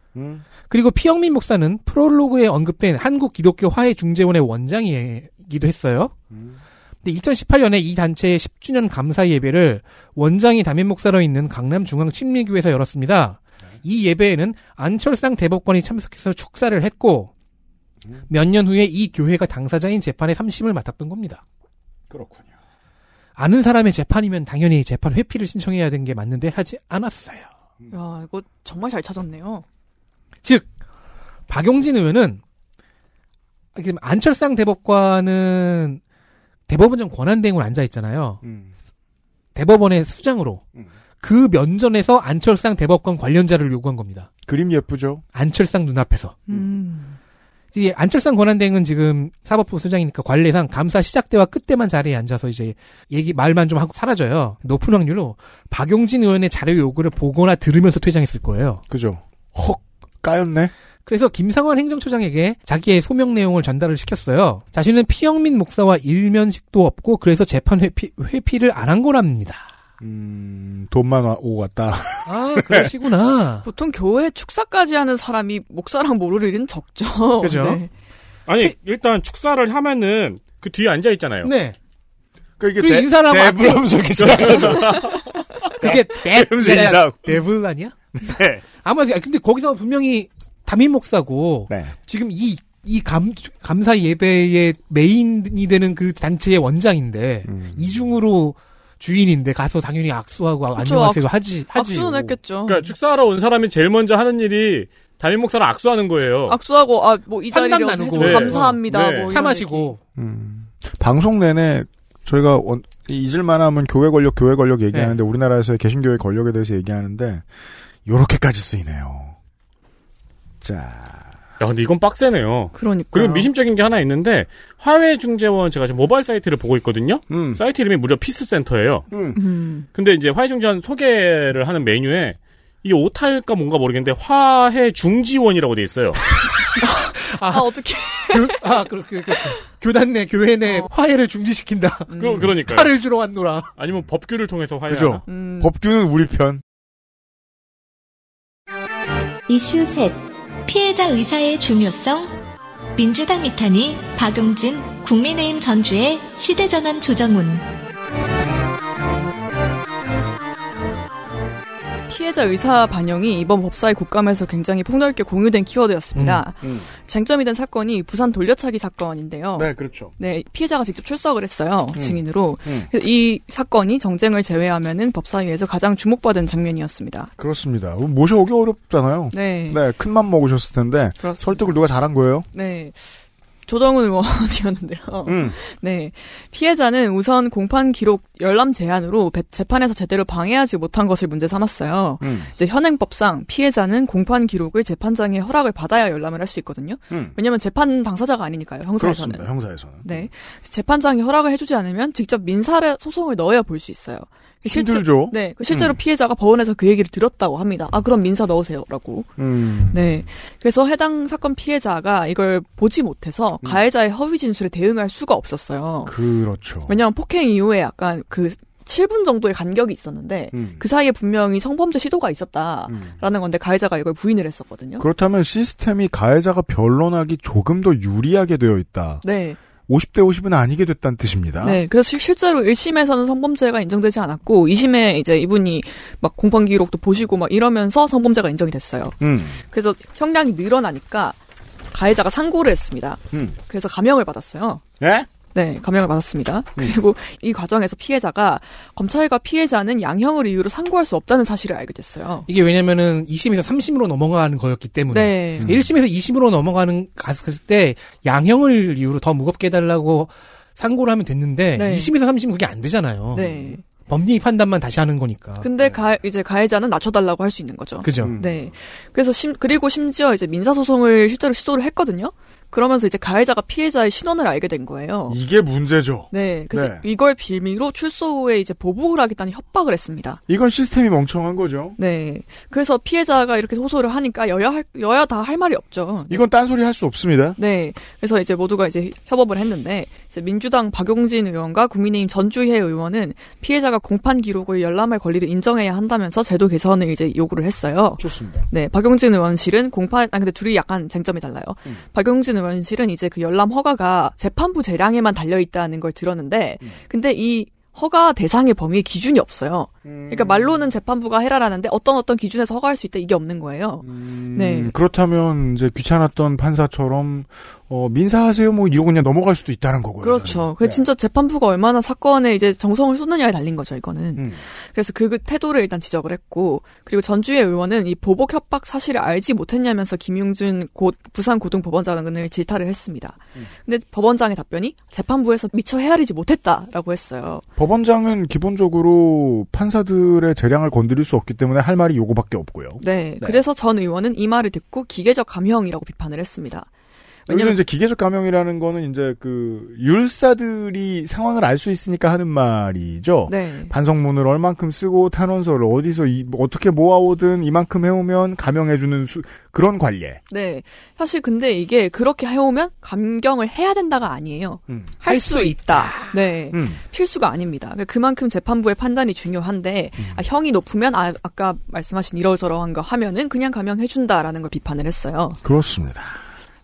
그리고 피영민 목사는 프롤로그에 언급된 한국 기독교 화해 중재원의 원장이기도 했어요. 근데 2018년에 이 단체의 10주년 감사 예배를 원장이 담임 목사로 있는 강남 중앙 침례교회에서 열었습니다. 이 예배에는 안철상 대법관이 참석해서 축사를 했고 몇년 후에 이 교회가 당사자인 재판의 3심을 맡았던 겁니다. 그렇군요. 아는 사람의 재판이면 당연히 재판 회피를 신청해야 되는 게 맞는데 하지 않았어요. 야 이거 정말 잘 찾았네요. 즉 박용진 의원은 지금 안철상 대법관은 대법원장 권한대행으로 앉아 있잖아요. 대법원의 수장으로 그 면전에서 안철상 대법관 관련자를 요구한 겁니다. 그림 예쁘죠. 안철상 눈앞에서. 음. 이제 안철상 권한대행은 지금 사법부 수장이니까 관례상 감사 시작 때와 끝 때만 자리에 앉아서 이제 얘기 말만 좀 하고 사라져요. 높은 확률로 박용진 의원의 자료 요구를 보거나 들으면서 퇴장했을 거예요. 그죠. 헉 까였네. 그래서 김상환 행정처장에게 자기의 소명 내용을 전달을 시켰어요. 자신은 피영민 목사와 일면식도 없고 그래서 재판 회피, 회피를 안 한 거랍니다. 음, 돈만 와- 오고 갔다. 아, 그러시구나. 보통 교회 축사까지 하는 사람이 목사랑 모를 일은 적죠. 그죠? 네. 아니 일단 축사를 하면은 그 뒤에 앉아 있잖아요. 네. 그 이게 그리고 인사를 하고 대불 하면서 이렇게 지나가죠. 그게 대. 데블 아니야? 네. 아마 근데 거기서 분명히 담임 목사고 네. 지금 이 이 감, 감사 예배의 메인이 되는 그 단체의 원장인데, 음. 이중으로 주인인데 가서 당연히 악수하고 그쵸, 안녕하세요 악- 하지, 하지. 악수는 했겠죠. 그러니까 축사하러 온 사람이 제일 먼저 하는 일이 담임 목사랑 악수하는 거예요. 악수하고 아 뭐 이 자리를 나누고. 네. 감사합니다. 네. 뭐 차 마시고. 음. 방송 내내 저희가 원- 잊을만 하면 교회 권력, 교회 권력 얘기하는데 우리나라에서의 개신교회 권력에 대해서 얘기하는데 요렇게까지 쓰이네요. 자. 야, 근데 이건 빡세네요. 그러니까. 그리고 미심적인 게 하나 있는데 화훼중재원 제가 지금 모바일 사이트를 보고 있거든요. 음. 사이트 이름이 무려 피스센터예요. 음. 근데 이제 화훼중재원 소개를 하는 메뉴에 이게 오탈까 뭔가 모르겠는데 화해중지원이라고 돼 있어요. 아, 어떻게 교, 아, 그, 그, 그, 교단 내, 교회 내 화해를 중지시킨다. 그, 그러니까요. 칼을 주러 왔노라. 아니면 법규를 통해서 화해. 그죠. 음. 법규는 우리 편. 이슈 셋. 피해자 의사의 중요성. 민주당 이탄이 박용진, 국민의힘 전주의 시대전환 조정훈. 피해자 의사 반영이 이번 법사위 국감에서 굉장히 폭넓게 공유된 키워드였습니다. 음. 쟁점이 된 사건이 부산 돌려차기 사건인데요. 네, 그렇죠. 네, 피해자가 직접 출석을 했어요. 음. 증인으로. 음. 이 사건이 정쟁을 제외하면은 법사위에서 가장 주목받은 장면이었습니다. 그렇습니다. 모셔오기 어렵잖아요. 네. 네, 큰맘 먹으셨을 텐데 그렇습니다. 설득을 누가 잘한 거예요? 네. 조정훈 의원이었는데요. 음. 네. 피해자는 우선 공판 기록 열람 제한으로 배- 재판에서 제대로 방해하지 못한 것을 문제 삼았어요. 음. 이제 현행법상 피해자는 공판 기록을 재판장의 허락을 받아야 열람을 할 수 있거든요. 음. 왜냐하면 재판 당사자가 아니니까요. 형사에서는. 그렇습니다. 형사에서는. 네. 재판장이 허락을 해주지 않으면 직접 민사 소송을 넣어야 볼 수 있어요. 힘들죠. 네. 그 실제로 음. 피해자가 법원에서 그 얘기를 들었다고 합니다. 아, 그럼 민사 넣으세요라고. 음. 네. 그래서 해당 사건 피해자가 이걸 보지 못해서 음. 가해자의 허위 진술에 대응할 수가 없었어요. 그렇죠. 왜냐하면 폭행 이후에 약간 그 7분 정도의 간격이 있었는데 음. 그 사이에 분명히 성범죄 시도가 있었다라는 건데 가해자가 이걸 부인을 했었거든요. 그렇다면 시스템이 가해자가 변론하기 조금 더 유리하게 되어 있다. 네. 50대 50은 아니게 됐다는 뜻입니다. 네, 그래서 실- 실제로 1심에서는 성범죄가 인정되지 않았고 2심에 이제 이분이 막 공판 기록도 보시고 막 이러면서 성범죄가 인정이 됐어요. 음. 그래서 형량이 늘어나니까 가해자가 상고를 했습니다. 음. 그래서 감형을 받았어요. 예? 네, 감형을 받았습니다. 그리고 이 과정에서 피해자가 검찰과 피해자는 양형을 이유로 상고할 수 없다는 사실을 알게 됐어요. 이게 왜냐면은 2심에서 3심으로 넘어가는 거였기 때문에 네. 1심에서 2심으로 넘어가는 갔을 때 양형을 이유로 더 무겁게 해달라고 상고를 하면 됐는데 네. 2심에서 3심은 그게 안 되잖아요. 네. 법리 판단만 다시 하는 거니까. 근데 가, 이제 가해자는 낮춰달라고 할 수 있는 거죠. 그죠. 네. 그래서 심, 그리고 심지어 이제 민사소송을 실제로 시도를 했거든요. 그러면서 이제 가해자가 피해자의 신원을 알게 된 거예요. 이게 문제죠. 네. 그래서 네. 이걸 빌미로 출소 후에 이제 보복을 하겠다는 협박을 했습니다. 이건 시스템이 멍청한 거죠. 네. 그래서 피해자가 이렇게 호소를 하니까 여야 할, 여야 다 할 말이 없죠. 이건 딴소리 할 수 없습니다. 네. 그래서 이제 모두가 이제 협업을 했는데 이제 민주당 박용진 의원과 국민의힘 전주혜 의원은 피해자가 공판 기록을 열람할 권리를 인정해야 한다면서 제도 개선을 이제 요구를 했어요. 좋습니다. 네. 박용진 의원실은 공판 아 근데 둘이 약간 쟁점이 달라요. 음. 박용진 의 원실은 이제 그 열람 허가가 재판부 재량에만 달려 있다는 걸 들었는데 음. 근데 이 허가 대상의 범위에 기준이 없어요. 음. 그러니까 말로는 재판부가 해라라는데 어떤 어떤 기준에서 허가할 수 있다 이게 없는 거예요. 네. 음, 그렇다면 이제 귀찮았던 판사처럼 어, 민사하세요 뭐 이러고 그냥 넘어갈 수도 있다는 거고요. 그렇죠. 그 네. 진짜 재판부가 얼마나 사건에 이제 정성을 쏟느냐에 달린 거죠, 이거는. 음. 그래서 그 태도를 일단 지적을 했고, 그리고 전주의 의원은 이 보복 협박 사실을 알지 못했냐면서 김용준 곧 부산 고등법원장을 질타를 했습니다. 음. 근데 법원장의 답변이 재판부에서 미처 헤아리지 못했다라고 했어요. 법원장은 기본적으로 판사들의 재량을 건드릴 수 없기 때문에 할 말이 요거밖에 없고요. 네. 그래서 전 의원은 이 말을 듣고 기계적 감형이라고 비판을 했습니다. 여기서 왜냐면 이제 기계적 감형이라는 거는 이제 그 율사들이 상황을 알 수 있으니까 하는 말이죠. 네. 반성문을 얼만큼 쓰고 탄원서를 어디서 이, 뭐 어떻게 모아오든 이만큼 해오면 감형해주는 수, 그런 관례. 네. 사실 근데 이게 그렇게 해오면 감경을 해야 된다가 아니에요. 음. 할수 있다. 네. 음. 필수가 아닙니다. 그러니까 그만큼 재판부의 판단이 중요한데 아, 형이 높으면 아, 아까 말씀하신 이러저러한 거 하면은 그냥 감형해준다라는 걸 비판을 했어요. 그렇습니다.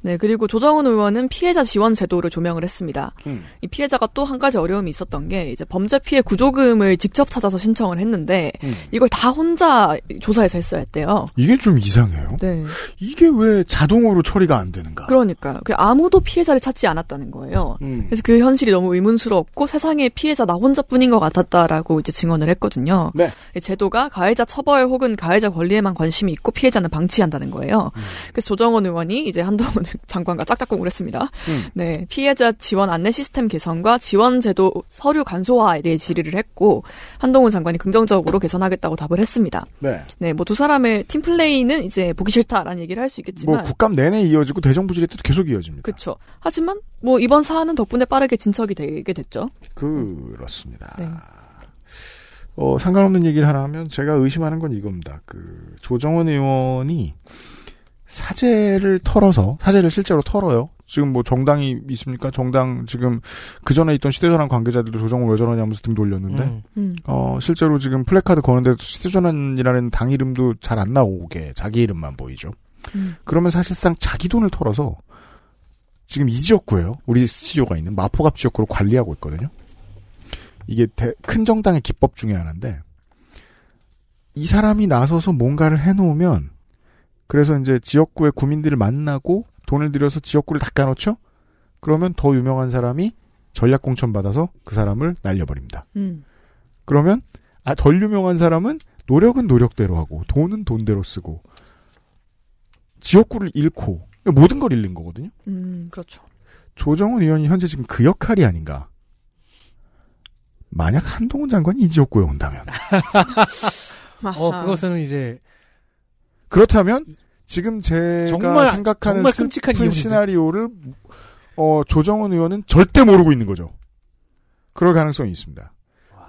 네, 그리고 조정훈 의원은 피해자 지원 제도를 조명을 했습니다. 음. 이 피해자가 또 한 가지 어려움이 있었던 게 이제 범죄 피해 구조금을 직접 찾아서 신청을 했는데 음. 이걸 다 혼자 조사해서 했어야 했대요. 이게 좀 이상해요. 네. 이게 왜 자동으로 처리가 안 되는가? 그러니까요. 그 아무도 피해자를 찾지 않았다는 거예요. 음. 그래서 그 현실이 너무 의문스럽고 세상에 피해자 나 혼자뿐인 것 같았다라고 이제 증언을 했거든요. 네. 이 제도가 가해자 처벌 혹은 가해자 권리에만 관심이 있고 피해자는 방치한다는 거예요. 음. 그래서 조정원 의원이 이제 한동훈 장관과 짝짝꿍을 했습니다. 음. 네, 피해자 지원 안내 시스템 개선과 지원 제도 서류 간소화에 대해 질의를 했고 한동훈 장관이 긍정적으로 개선하겠다고 답을 했습니다. 네. 네, 뭐 두 사람의 팀 플레이는 이제 보기 싫다라는 얘기를 할 수 있겠지만 뭐 국감 내내 이어지고 대정부질의 때도 계속 이어집니다. 그렇죠. 하지만 뭐 이번 사안은 덕분에 빠르게 진척이 되게 됐죠. 그렇습니다. 네. 어, 상관없는 얘기를 하나 하면 제가 의심하는 건 이겁니다. 그 조정원 의원이 사제를 털어서 사제를 실제로 털어요. 지금 뭐 정당이 있습니까? 정당 지금 그 전에 있던 시대전환 관계자들도 조정원 왜 저러냐면서 등 돌렸는데 음. 음. 어 실제로 지금 플래카드 거는데 시대전환이라는 당 이름도 잘 안 나오게 자기 이름만 보이죠. 음. 그러면 사실상 자기 돈을 털어서 지금 이 지역구예요. 우리 스튜디오가 있는 마포갑 지역구를 관리하고 있거든요. 이게 대- 큰 정당의 기법 중에 하나인데 이 사람이 나서서 뭔가를 해놓으면 그래서 이제 지역구의 구민들을 만나고 돈을 들여서 지역구를 닦아놓죠. 그러면 더 유명한 사람이 전략 공천 받아서 그 사람을 날려버립니다. 음. 그러면 아, 덜 유명한 사람은 노력은 노력대로 하고 돈은 돈대로 쓰고 지역구를 잃고 모든 걸 잃는 거거든요. 음, 그렇죠. 조정훈 의원이 현재 지금 그 역할이 아닌가. 만약 한동훈 장관이 이 지역구에 온다면 어, 그것은 이제 그렇다면 지금 제가 정말- 생각하는 정말 끔찍한 슬픈. 시나리오를 어, 조정훈 의원은 절대 모르고 있는 거죠. 그럴 가능성이 있습니다.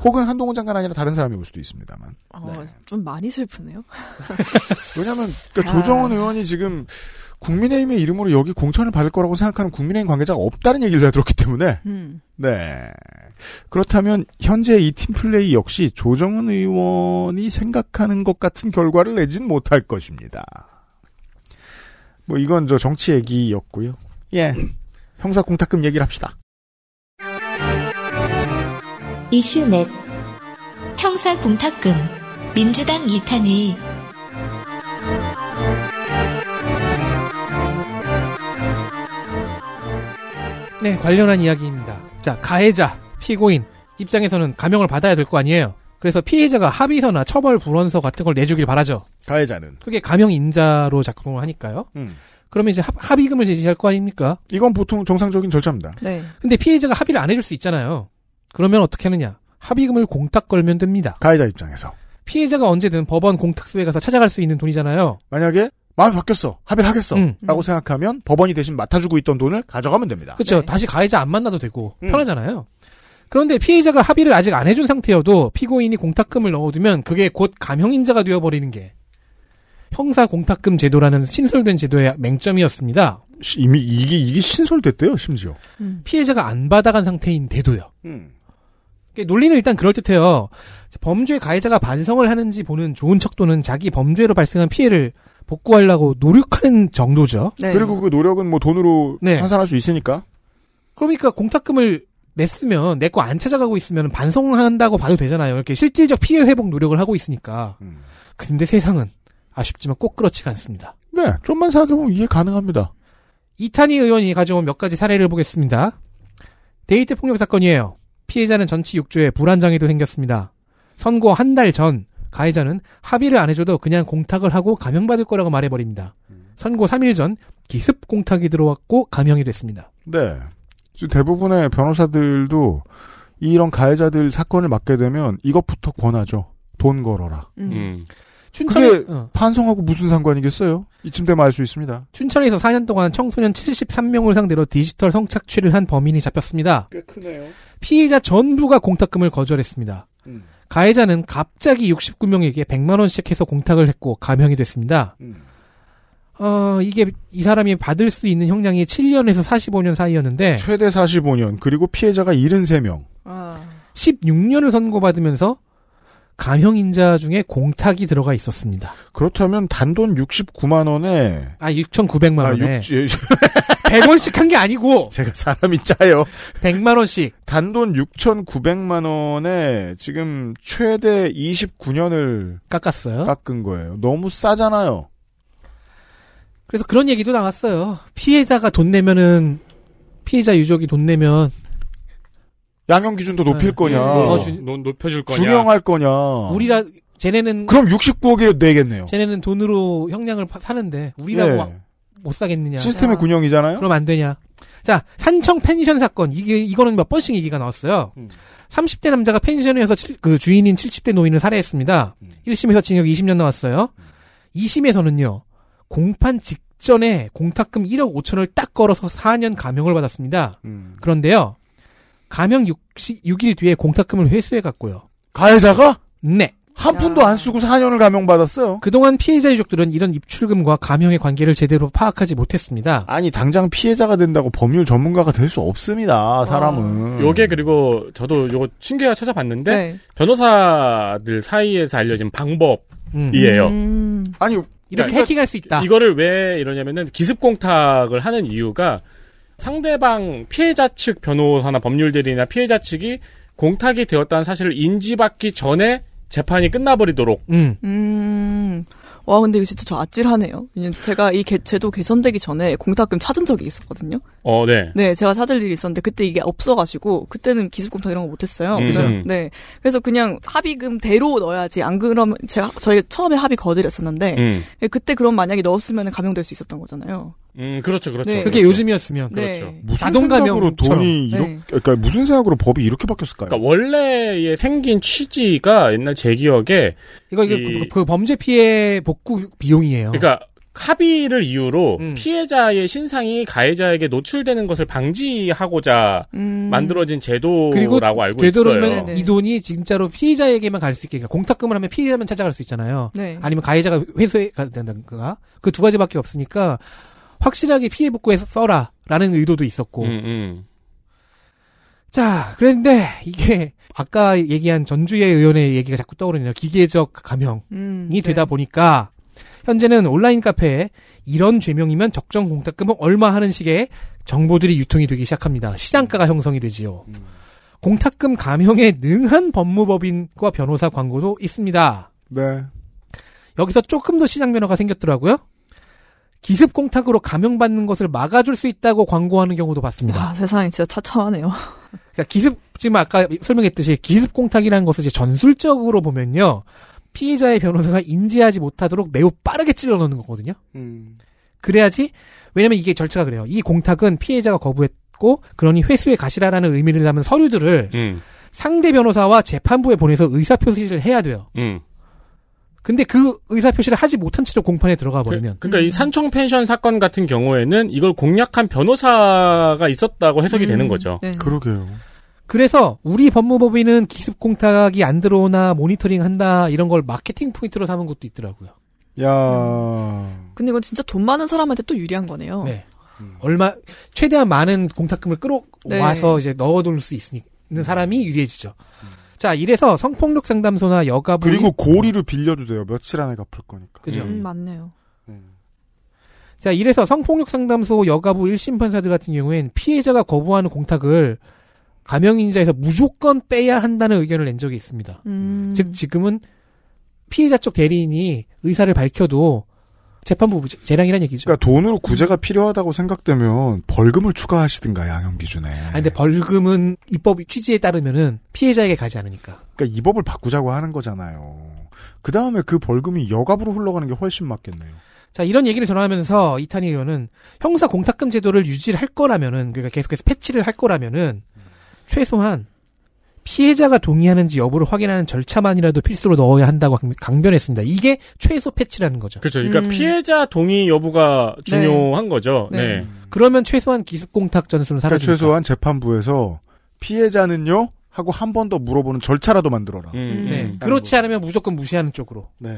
혹은 한동훈 장관 아니라 다른 사람이 올 수도 있습니다만. 어, 좀 많이 슬프네요. 왜냐하면 그러니까 아. 조정훈 의원이 지금 국민의힘의 이름으로 여기 공천을 받을 거라고 생각하는 국민의힘 관계자가 없다는 얘기를 다 들었기 때문에 음. 네 그렇다면 현재 이 팀플레이 역시 조정훈 의원이 생각하는 것 같은 결과를 내진 못할 것입니다. 뭐 이건 저 정치 얘기였고요. 예 형사 공탁금 얘기를 합시다. 이슈 넷 형사 공탁금 민주당 2탄이 네, 관련한 이야기입니다. 자, 가해자, 피고인 입장에서는 감형을 받아야 될 거 아니에요. 그래서 피해자가 합의서나 처벌 불원서 같은 걸 내주길 바라죠. 가해자는 그게 감형 인자로 작동을 하니까요. 음. 그러면 이제 합, 합의금을 제시할 거 아닙니까? 이건 보통 정상적인 절차입니다. 네. 근데 피해자가 합의를 안 해줄 수 있잖아요. 그러면 어떻게 하느냐? 합의금을 공탁 걸면 됩니다. 가해자 입장에서 피해자가 언제든 법원 공탁소에 가서 찾아갈 수 있는 돈이잖아요. 만약에 마음이 바뀌었어 합의를 하겠어 음. 라고 생각하면 법원이 대신 맡아주고 있던 돈을 가져가면 됩니다. 그렇죠. 다시 가해자 안 만나도 되고 음. 편하잖아요. 그런데 피해자가 합의를 아직 안 해준 상태여도 피고인이 공탁금을 넣어두면 그게 곧 감형인자가 되어버리는 게 형사 공탁금 제도라는 신설된 제도의 맹점이었습니다. 시- 이미 이게 이게 신설됐대요 심지어. 피해자가 안 받아간 상태인데도요. 음. 그러니까 논리는 일단 그럴 듯해요. 범죄 가해자가 반성을 하는지 보는 좋은 척도는 자기 범죄로 발생한 피해를 복구하려고 노력하는 정도죠. 네. 그리고 그 노력은 뭐 돈으로 네. 환산할 수 있으니까. 그러니까 공탁금을 냈으면 내 거 안 찾아가고 있으면 반성한다고 봐도 되잖아요. 이렇게 실질적 피해 회복 노력을 하고 있으니까. 음. 근데 세상은 아쉽지만 꼭 그렇지가 않습니다. 네, 좀만 생각해보면 이해 가능합니다. 이탄희 의원이 가져온 몇 가지 사례를 보겠습니다. 데이트 폭력 사건이에요. 피해자는 전치 6조에 불안장애도 생겼습니다. 선고 한 달 전 가해자는 합의를 안 해줘도 그냥 공탁을 하고 감형받을 거라고 말해버립니다. 선고 3일 전 기습 공탁이 들어왔고 감형이 됐습니다. 네. 대부분의 변호사들도 이런 가해자들 사건을 맡게 되면 이것부터 권하죠. 돈 걸어라. 음. 춘천에, 그게 어. 판성하고 무슨 상관이겠어요? 이쯤 되면 알 수 있습니다. 춘천에서 4년 동안 청소년 73명을 상대로 디지털 성착취를 한 범인이 잡혔습니다. 꽤 크네요. 피해자 전부가 공탁금을 거절했습니다. 음. 가해자는 갑자기 69명에게 100만 원씩 해서 공탁을 했고 감형이 됐습니다. 음. 어, 이게 이 사람이 받을 수 있는 형량이 7년에서 45년 사이였는데 최대 45년, 그리고 피해자가 73명. 아. 16년을 선고받으면서 감형 인자 중에 공탁이 들어가 있었습니다. 그렇다면 단돈 69만 원에. 아, 6,900만 아, 원에 육- 100원씩 한 게 아니고 제가 사람이 짜요. 100만 원씩 단돈 6,900만 원에 지금 최대 29년을 깎았어요. 깎은 거예요. 너무 싸잖아요. 그래서 그런 얘기도 나왔어요. 피해자가 돈 내면은 피해자 유족이 돈 내면 양형 기준도 높일 네. 거냐. 어, 어, 주- 높- 높여줄 거냐. 준영할 거냐. 우리라 쟤네는 그럼 69억이라도 내겠네요. 쟤네는 돈으로 형량을 파- 사는데 우리라고 네. 와- 못 사겠느냐. 시스템의 군형이잖아요. 그럼 안 되냐. 자, 산청 펜션 사건. 이게, 이거는 몇 번씩 얘기가 나왔어요. 음. 30대 남자가 펜션에서 칠- 그 주인인 70대 노인을 살해했습니다. 음. 1심에서 징역 20년 나왔어요. 2심에서는요, 공판 직전에 공탁금 1억 5천을 딱 걸어서 4년 감형을 받았습니다. 음. 그런데요, 감형 6, 일 뒤에 공탁금을 회수해 갔고요. 가해자가 네. 한 푼도 안 쓰고 4년을 감형받았어요. 그동안 피해자 유족들은 이런 입출금과 감형의 관계를 제대로 파악하지 못했습니다. 아니 당장 피해자가 된다고 법률 전문가가 될 수 없습니다. 사람은. 요게 그리고 저도 요거 신기하게 찾아봤는데 네. 변호사들 사이에서 알려진 방법이에요. 음. 아니 이렇게 그러니까 해킹할 수 있다. 이거를 왜 이러냐면은 기습 공탁을 하는 이유가 상대방 피해자 측 변호사나 법률 대리나 피해자 측이 공탁이 되었다는 사실을 인지받기 전에 재판이 끝나버리도록 음. 음. 와, 근데 이거 진짜 저 아찔하네요. 제가 이 개- 제도 개선되기 전에 공탁금 찾은 적이 있었거든요. 어, 네. 네, 제가 찾을 일이 있었는데 그때 이게 없어가지고 그때는 기습공탁 이런 거 못했어요. 음. 그래서 음. 네, 그래서 그냥 합의금대로 넣어야지. 안 그러면 제가 저희 처음에 합의 거절했었는데 음. 그때 그럼 만약에 넣었으면 감용될 수 있었던 거잖아요. 음, 그렇죠, 그렇죠. 네. 그게 요즘이었으면 네. 그렇죠. 무슨 자동 생각으로. 돈이 이렇게 네. 그러니까 무슨 생각으로 법이 이렇게 바뀌었을까요? 그러니까 원래의 생긴 취지가 옛날 제 기억에 이거 이거 이- 그, 그 범죄 피해 복구 비용이에요. 그러니까 합의를 이유로 음. 피해자의 신상이 가해자에게 노출되는 것을 방지하고자 음. 만들어진 제도라고 그리고 알고 되도록이면 있어요. 네. 이 돈이 진짜로 피해자에게만 갈 수 있게 그러니까 공탁금을 하면 피해자만 찾아갈 수 있잖아요. 네. 아니면 가해자가 회수해 가 된다든가 그 두 가지밖에 없으니까 확실하게 피해 복구해서 써라라는 의도도 있었고 음, 음. 자 그런데 이게 아까 얘기한 전주의 의원의 얘기가 자꾸 떠오르네요 기계적 감형이 음, 되다 네. 보니까 현재는 온라인 카페에 이런 죄명이면 적정 공탁금은 얼마 하는 식의 정보들이 유통이 되기 시작합니다 시장가가 형성이 되지요 공탁금 감형에 능한 법무법인과 변호사 광고도 있습니다 네. 여기서 조금 더 시장 변화가 생겼더라고요. 기습 공탁으로 감형받는 것을 막아줄 수 있다고 광고하는 경우도 봤습니다. 아, 세상이 진짜 차차하네요. 그러니까 기습 지금 아까 설명했듯이 기습 공탁이라는 것을 이제 전술적으로 보면요. 피해자의 변호사가 인지하지 못하도록 매우 빠르게 찔러 넣는 거거든요. 음. 그래야지 왜냐면 이게 절차가 그래요. 이 공탁은 피해자가 거부했고 그러니 회수에 가시라라는 의미를 담은 서류들을 음, 상대 변호사와 재판부에 보내서 의사 표시를 해야 돼요. 음. 근데 그 의사 표시를 하지 못한 채로 공판에 들어가 버리면 그, 러니까이 산청 펜션 사건 같은 경우에는 이걸 공략한 변호사가 있었다고 해석이 되는 거죠. 네. 그러게요. 그래서 우리 법무법인은 기습 공탁이 안 들어오나 모니터링 한다 이런 걸 마케팅 포인트로 삼은 것도 있더라고요. 야. 근데 이건 진짜 돈 많은 사람한테 또 유리한 거네요. 네. 얼마 최대한 많은 공탁금을 끌어와서 네. 이제 넣어둘 수 있으니 있는 사람이 유리해지죠. 자, 이래서 성폭력 상담소나 여가부 그리고 고리를 빌려도 돼요. 며칠 안에 갚을 거니까. 그죠. 음, 맞네요. 자, 이래서 성폭력 상담소 여가부 1심 판사들 같은 경우엔 피해자가 거부하는 공탁을 감형인자에서 무조건 빼야 한다는 의견을 낸 적이 있습니다. 음. 즉 지금은 피해자 쪽 대리인이 의사를 밝혀도 재판부 재량이란 얘기죠. 그러니까 돈으로 구제가 필요하다고 생각되면 벌금을 추가하시든가 양형 기준에. 아 근데 벌금은 입법 취지에 따르면은 피해자에게 가지 않으니까. 그러니까 이 법을 바꾸자고 하는 거잖아요. 그 다음에 그 벌금이 여갑으로 흘러가는 게 훨씬 맞겠네요. 자 이런 얘기를 전하면서 이탄희 의원은 형사 공탁금 제도를 유지를 할 거라면은 그러니까 계속해서 패치를 할 거라면은 최소한 피해자가 동의하는지 여부를 확인하는 절차만이라도 필수로 넣어야 한다고 강- 강변했습니다. 이게 최소 패치라는 거죠. 그렇죠. 그러니까 음. 피해자 동의 여부가 중요한 거죠. 네. 네. 그러면 최소한 기습 공탁 전술은 그러니까 사라지니까. 최소한 재판부에서 피해자는요 하고 한 번 더 물어보는 절차라도 만들어라. 음, 네. 음. 그렇지 않으면 무조건 무시하는 쪽으로. 네.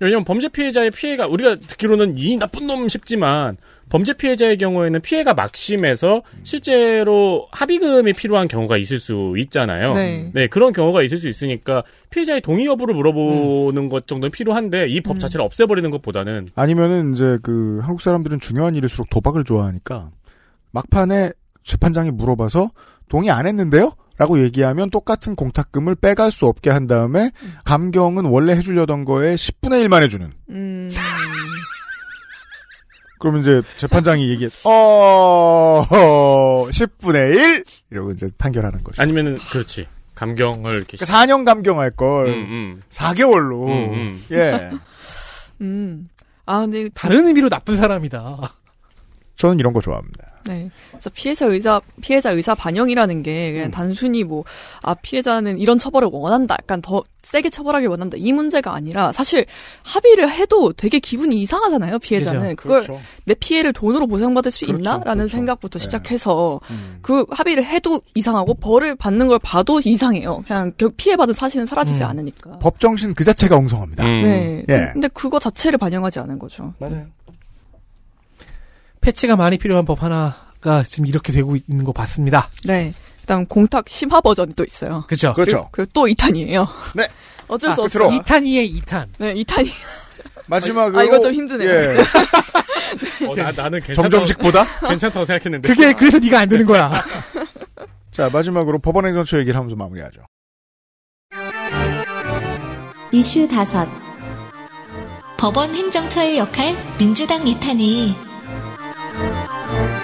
왜냐면 범죄 피해자의 피해가 우리가 듣기로는 이 나쁜 놈 싶지만 범죄 피해자의 경우에는 피해가 막심해서 실제로 합의금이 필요한 경우가 있을 수 있잖아요. 네. 그런 경우가 있을 수 있으니까 피해자의 동의 여부를 물어보는 것 정도는 필요한데 이법 음. 자체를 없애버리는 것보다는 아니면은 이제 그 한국 사람들은 중요한 일일수록 도박을 좋아하니까 막판에 재판장이 물어봐서 동의 안 했는데요? 라고 얘기하면 똑같은 공탁금을 빼갈 수 없게 한 다음에 감경은 원래 해주려던 거에 10분의 1만 해주는. 음. 그러면 이제 재판장이 얘기해, 어, 10분의 1? 이러고 이제 판결하는 거죠. 아니면은 그렇지 감경을 이렇게 그러니까 4년 감경할 걸 음, 음. 4개월로. 음, 음. 예. 음. 아, 근데 다른 의미로 나쁜 사람이다. 저는 이런 거 좋아합니다. 네. 그래서 피해자 의사 피해자 의사 반영이라는 게 그냥 음. 단순히 뭐 아 피해자는 이런 처벌을 원한다. 약간 더 세게 처벌하길 원한다. 이 문제가 아니라 사실 합의를 해도 되게 기분이 이상하잖아요. 피해자는 그걸 그렇죠. 내 피해를 돈으로 보상받을 수 그렇죠, 있나라는 그렇죠. 생각부터 네. 시작해서 음. 그 합의를 해도 이상하고 벌을 받는 걸 봐도 이상해요. 그냥 결- 피해받은 사실은 사라지지 음. 않으니까. 법 정신 그 자체가 엉성합니다. 음. 네. 예. 근데 그거 자체를 반영하지 않은 거죠. 맞아요. 패치가 많이 필요한 법 하나가 지금 이렇게 되고 있는 거 봤습니다. 네. 그다음 공탁 심화 버전이 또 있어요. 그죠? 그렇죠. 그리고 또 2탄이에요. 네. 어쩔 아, 수. 없어요. 2탄이에 2탄. 네, 2탄이. 마지막으로. 아, 이거 좀 힘드네요. 예. 어, 나, 나는 정점식보다? 괜찮다고 생각했는데 그게 그래서 네가 안 되는 거야. 자, 마지막으로 법원 행정처 얘기를 하면서 마무리하죠. 이슈 다섯 법원 행정처의 역할 민주당 이탄희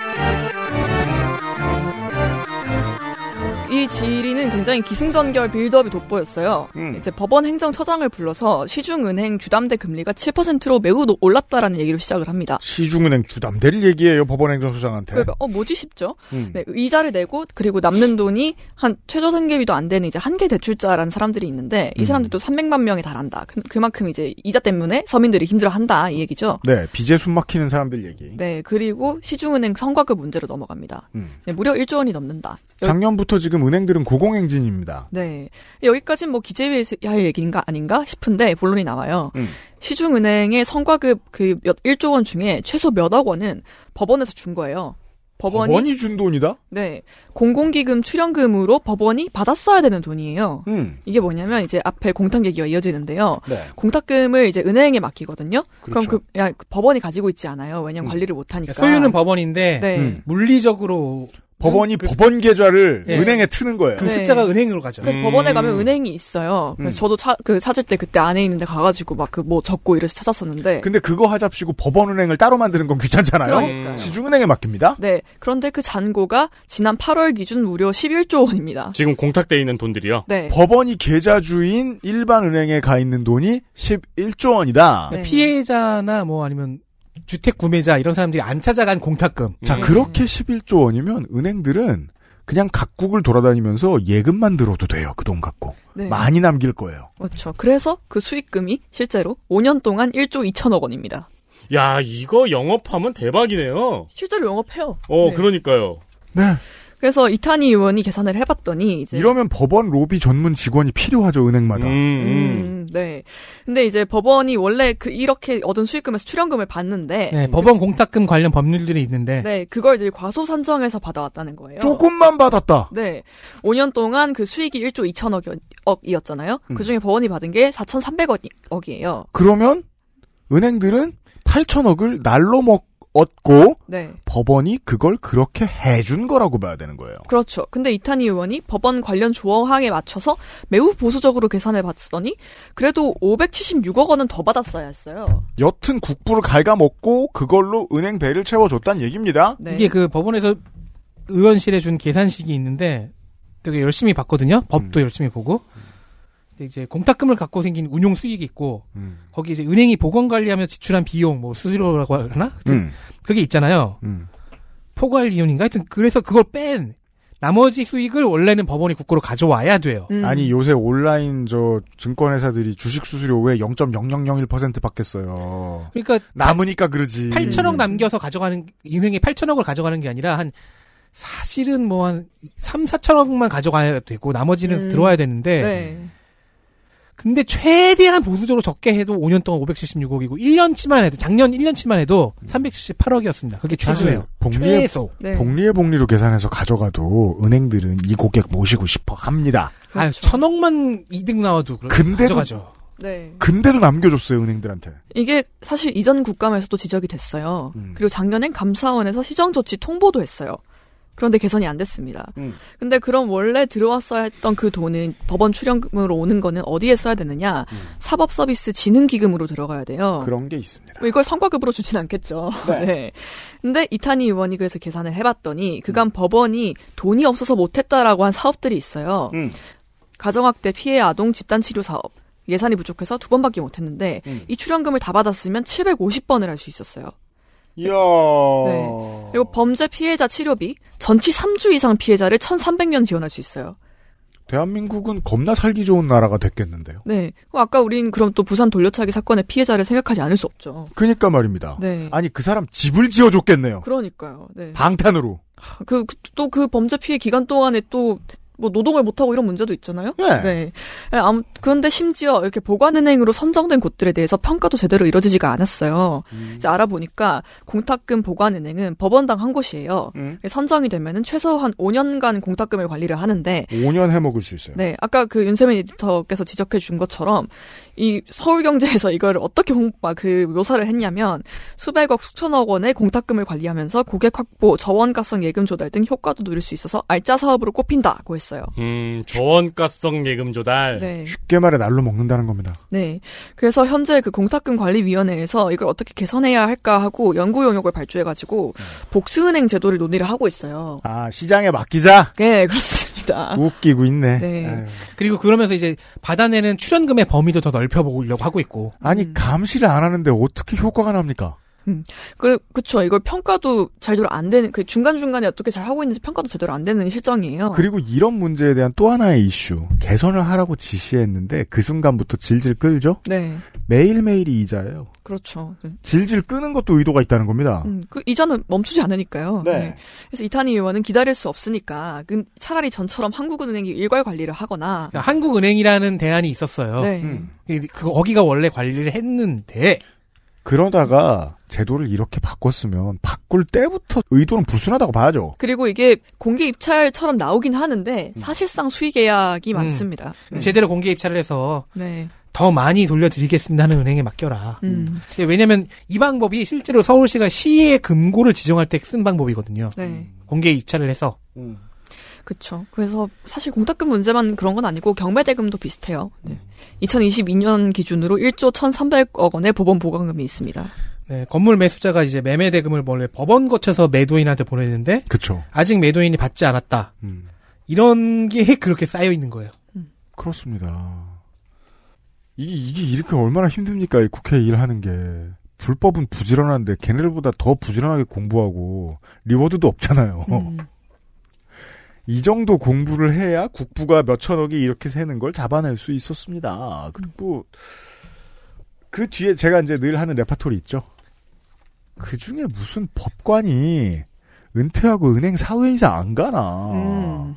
이 질의는 굉장히 기승전결 build-up이 돋보였어요. 음. 이제 법원 행정처장을 불러서 시중은행 주담대 금리가 7%로 매우 노- 올랐다라는 얘기로 시작을 합니다. 시중은행 주담대를 얘기해요 법원 행정처장한테. 그러니까 어 뭐지 싶죠. 음. 네, 이자를 내고 그리고 남는 돈이 한 최저 생계비도 안 되는 이제 한계 대출자라는 사람들이 있는데 이 음. 사람들도 300만 명에 달한다. 그, 그만큼 이제 이자 때문에 서민들이 힘들어한다 이 얘기죠. 네, 빚에 숨 막히는 사람들 얘기. 네, 그리고 시중은행 성과급 문제로 넘어갑니다. 음. 네, 무려 1조 원이 넘는다. 여- 작년부터 지금 은행들은 고공행진입니다. 네. 여기까지는 뭐 기재위에서 할 얘기인가 아닌가 싶은데 본론이 나와요. 음. 시중은행의 성과급 그몇 1조 원 중에 최소 몇억 원은 법원에서 준 거예요. 법원이, 법원이 준 돈이다? 네. 공공기금 출연금으로 법원이 받았어야 되는 돈이에요. 음. 이게 뭐냐면 이제 앞에 공탁 얘기가 이어지는데요. 네. 공탁금을 이제 은행에 맡기거든요. 그럼 그렇죠. 그, 야, 그 법원이 가지고 있지 않아요. 왜냐면 음. 관리를 못 하니까. 소유는 법원인데 네. 음. 물리적으로 법원이 그- 법원 계좌를 예. 은행에 트는 거예요. 그 네. 숫자가 은행으로 가죠. 그래서 음. 법원에 가면 은행이 있어요. 그래서 음. 저도 차, 그 찾을 때 그때 안에 있는데 가가지고 막 그 뭐 적고 이래서 찾았었는데. 근데 그거 하잡시고 법원은행을 따로 만드는 건 귀찮잖아요. 그러니까요. 시중은행에 맡깁니다. 네. 그런데 그 잔고가 지난 8월 기준 무려 11조 원입니다. 지금 공탁돼 있는 돈들이요. 네. 법원이 계좌 주인 일반 은행에 가 있는 돈이 11조 원이다. 네. 피해자나 뭐 아니면 주택 구매자 이런 사람들이 안 찾아간 공탁금. 자, 음. 그렇게 11조 원이면 은행들은 그냥 각국을 돌아다니면서 예금만 들어도 돼요. 그 돈 갖고. 네. 많이 남길 거예요. 그렇죠. 그래서 그 수익금이 실제로 5년 동안 1조 2천억 원입니다. 야, 이거 영업하면 대박이네요. 실제로 영업해요. 어, 네. 그러니까요. 네. 그래서 이탄희 의원이 계산을 해봤더니 이제 이러면 법원 로비 전문 직원이 필요하죠, 은행마다. 음, 음. 음, 네. 근데 이제 법원이 원래 그 이렇게 얻은 수익금에서 출연금을 받는데 네, 법원 공탁금 관련 법률들이 있는데 네, 그걸 이제 과소 산정해서 받아왔다는 거예요. 조금만 받았다. 네. 5년 동안 그 수익이 1조 2천억이었잖아요. 음. 그 중에 법원이 받은 게 4,300억이에요. 그러면 은행들은 8천억을 날로 먹 얻고 네. 법원이 그걸 그렇게 해준 거라고 봐야 되는 거예요. 그렇죠. 근데 이탄희 의원이 법원 관련 조항에 맞춰서 매우 보수적으로 계산해 봤더니 그래도 576억 원은 더 받았어야 했어요. 여튼 국부를 갉아먹고 그걸로 은행 배를 채워줬다는 얘기입니다. 네. 이게 그 법원에서 의원실에 준 계산식이 있는데 되게 열심히 봤거든요. 법도 열심히 보고. 근데 이제 공탁금을 갖고 생긴 운용 수익이 있고 음. 거기 이제 은행이 보건 관리하면서 지출한 비용 뭐 수수료라고 하나? 음. 그게 있잖아요. 음. 포괄 이윤인가 하여튼 그래서 그걸 뺀 나머지 수익을 원래는 법원이 국고로 가져와야 돼요. 음. 아니 요새 온라인 저 증권회사들이 주식 수수료 왜 0.0001% 받겠어요. 그러니까 남으니까 그러지. 8천억 남겨서 가져가는 은행에 8천억을 가져가는 게 아니라 한 사실은 뭐 한 3, 4천억만 가져가야 되고 나머지는 음. 들어와야 되는데 네. 근데 최대한 보수적으로 적게 해도 5년 동안 576억이고 1년치만 해도 작년 1년치만 해도 378억이었습니다. 그게 최소예요. 복리의 최소. 네. 복리의 복리로 계산해서 가져가도 은행들은 이 고객 모시고 싶어 합니다. 아유, 그렇죠. 천억만 이득 나와도 그렇 근데도- 가져가죠. 네. 근데도 남겨줬어요 은행들한테. 이게 사실 이전 국감에서도 지적이 됐어요. 음. 그리고 작년엔 감사원에서 시정 조치 통보도 했어요. 그런데 개선이 안 됐습니다. 음. 근데 그럼 원래 들어왔어야 했던 그 돈은 법원 출연금으로 오는 거는 어디에 써야 되느냐? 사법 서비스 진흥 기금으로 들어가야 돼요. 그런 게 있습니다. 뭐 이걸 성과급으로 주진 않겠죠. 네. 근데 이탄희 의원이 그래서 계산을 해 봤더니 그간 법원이 돈이 없어서 못 했다라고 한 사업들이 있어요. 음. 가정학대 피해 아동 집단 치료 사업. 예산이 부족해서 두 번밖에 못 했는데 음. 이 출연금을 다 받았으면 750번을 할 수 있었어요. 이야. 네. 그리고 범죄 피해자 치료비 전치 3주 이상 피해자를 1,300년 지원할 수 있어요. 대한민국은 겁나 살기 좋은 나라가 됐겠는데요. 네. 어, 아까 우린 그럼 또 부산 돌려차기 사건의 피해자를 생각하지 않을 수 없죠. 그니까 말입니다. 네. 아니 그 사람 집을 지어줬겠네요. 그러니까요. 네. 방탄으로. 그 또그 범죄 피해 기간 동안에 또 뭐 노동을 못하고 이런 문제도 있잖아요. 네. 네. 아무 그런데 심지어 이렇게 보관은행으로 선정된 곳들에 대해서 평가도 제대로 이루어지지가 않았어요. 이제 알아보니까 공탁금 보관은행은 법원당 한 곳이에요. 음. 선정이 되면은 최소한 5년간 공탁금을 관리를 하는데 5년 해먹을 수 있어요. 네, 아까 그 윤세민 에디터께서 지적해 준 것처럼 이 서울경제에서 이걸 어떻게 홍, 막그 묘사를 했냐면 수백억 수천억 원의 공탁금을 관리하면서 고객 확보, 저원가성 예금 조달 등 효과도 누릴 수 있어서 알짜 사업으로 꼽힌다고 했습니다. 있어요. 음, 저원가성 예금 조달. 네. 쉽게 말해 날로 먹는다는 겁니다. 네. 그래서 현재 그 공탁금 관리위원회에서 이걸 어떻게 개선해야 할까 하고 연구 용역을 발주해가지고 복수은행 제도를 논의를 하고 있어요. 아 시장에 맡기자. 네, 그렇습니다. 웃기고 있네. 네. 아유. 그리고 그러면서 이제 받아내는 출연금의 범위도 더 넓혀보려고 하고 있고. 아니 감시를 안 하는데 어떻게 효과가 납니까? 그, 그쵸. 이걸 평가도 제대로 안 되는, 그 중간중간에 어떻게 잘 하고 있는지 평가도 제대로 안 되는 실정이에요. 그리고 이런 문제에 대한 또 하나의 이슈. 개선을 하라고 지시했는데 그 순간부터 질질 끌죠? 네. 매일매일이 이자예요. 그렇죠. 네. 질질 끄는 것도 의도가 있다는 겁니다. 음, 그 이자는 멈추지 않으니까요. 네. 그래서 이탄희 의원은 기다릴 수 없으니까 그 차라리 전처럼 한국은행이 일괄 관리를 하거나 그러니까 한국은행이라는 대안이 있었어요. 네. 음. 그 거기가 원래 관리를 했는데 그러다가 제도를 이렇게 바꿨으면 바꿀 때부터 의도는 불순하다고 봐야죠. 그리고 이게 공개 입찰처럼 나오긴 하는데 음. 사실상 수의 계약이 음. 많습니다. 네. 제대로 공개 입찰을 해서 네. 더 많이 돌려드리겠습니다 하는 은행에 맡겨라. 음. 왜냐면 이 방법이 실제로 서울시가 시의 금고를 지정할 때 쓴 방법이거든요. 네. 공개 입찰을 해서 그렇죠. 그래서 사실 공탁금 문제만 그런 건 아니고 경매대금도 비슷해요. 네. 2022년 기준으로 1조 1,300억 원의 법원 보강금이 있습니다. 네, 건물 매수자가 이제 매매 대금을 원래 법원 거쳐서 매도인한테 보내는데 그쵸. 아직 매도인이 받지 않았다. 음. 이런 게 그렇게 쌓여 있는 거예요. 그렇습니다. 이게, 이게 이렇게 얼마나 힘듭니까? 이 국회 일하는 게. 불법은 부지런한데 걔네들보다 더 부지런하게 공부하고 reward도 없잖아요. 음. 이 정도 공부를 해야 국부가 몇천억이 이렇게 새는 걸 잡아낼 수 있었습니다. 그리고 그 뒤에 제가 이제 늘 하는 레파토리 있죠. 그 중에 무슨 법관이 은퇴하고 은행 사외이사 안 가나. 음.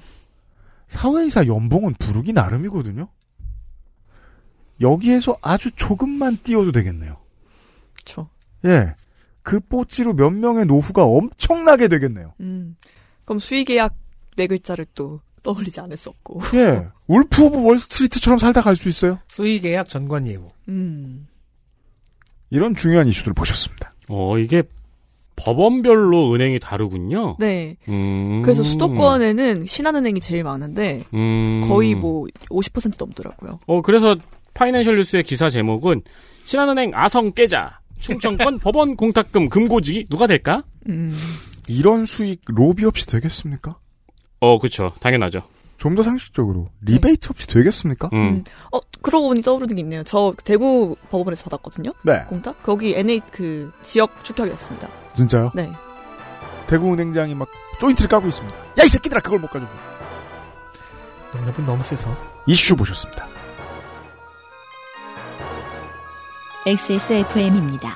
사외이사 연봉은 부르기 나름이거든요. 여기에서 아주 조금만 떼어도 되겠네요. 그렇죠. 예. 그 뽀찌로 몇 명의 노후가 엄청나게 되겠네요. 음. 그럼 수의 계약 네 글자를 또 떠올리지 않을 수 없고. 예. 울프 오브 월스트리트처럼 살다 갈 수 있어요. 수의 계약 전관 예우. 음. 이런 중요한 이슈들을 보셨습니다. 어, 이게 법원별로 은행이 다르군요. 네. 음. 그래서 수도권에는 신한은행이 제일 많은데 음. 거의 뭐 50% 넘더라고요. 어, 그래서 파이낸셜 뉴스의 기사 제목은 신한은행 아성 깨자. 충청권 법원 공탁금 금고지기 누가 될까? 음. 이런 수익 로비 없이 되겠습니까? 어, 그쵸. 당연하죠. 좀 더 상식적으로 리베이트 없이 되겠습니까? 음. 어 그러고 보니 떠오르는 게 있네요. 저 대구 법원에서 받았거든요. 네. 공탁 거기 NH 그 지역 축협이었습니다. 진짜요? 네. 대구은행장이 막 조인트를 까고 있습니다. 야 이 새끼들아 그걸 못 가지고. 여러분 너무 세서. 이슈 보셨습니다. XSFM입니다.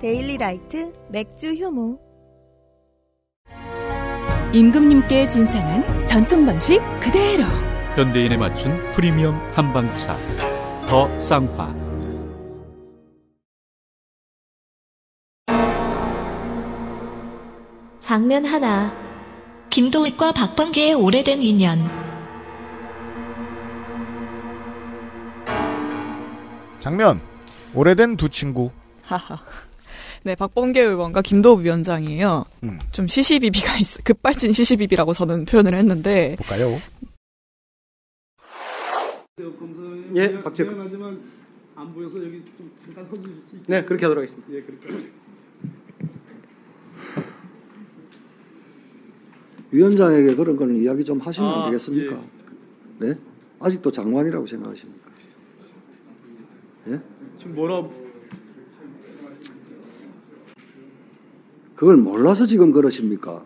데일리 라이트 맥주 효모. 임금님께 진상한 전통 방식 그대로. 현대인에 맞춘 프리미엄 한방차. 더 쌍화. 장면 하나. 김도익과 박범계의 오래된 인연. 장면 오래된 두 친구. 하하. 네, 박범계 의원과 김도우 위원장이에요. 음. 좀 시시비비가 있어. 급발진 시시비비라고 저는 표현을 했는데 볼까요? 예, 박재근. 하지만 안 보여서 여기 좀 잠깐 서 주실 수 있게. 네, 그렇게 하도록 하겠습니다. 예, 그렇게. 위원장에게 그런 거는 이야기 좀 하시면 아, 안 되겠습니까? 네? 아직도 장관이라고 생각하십니까? 예? 지금 뭐라 그걸 몰라서 지금 그러십니까?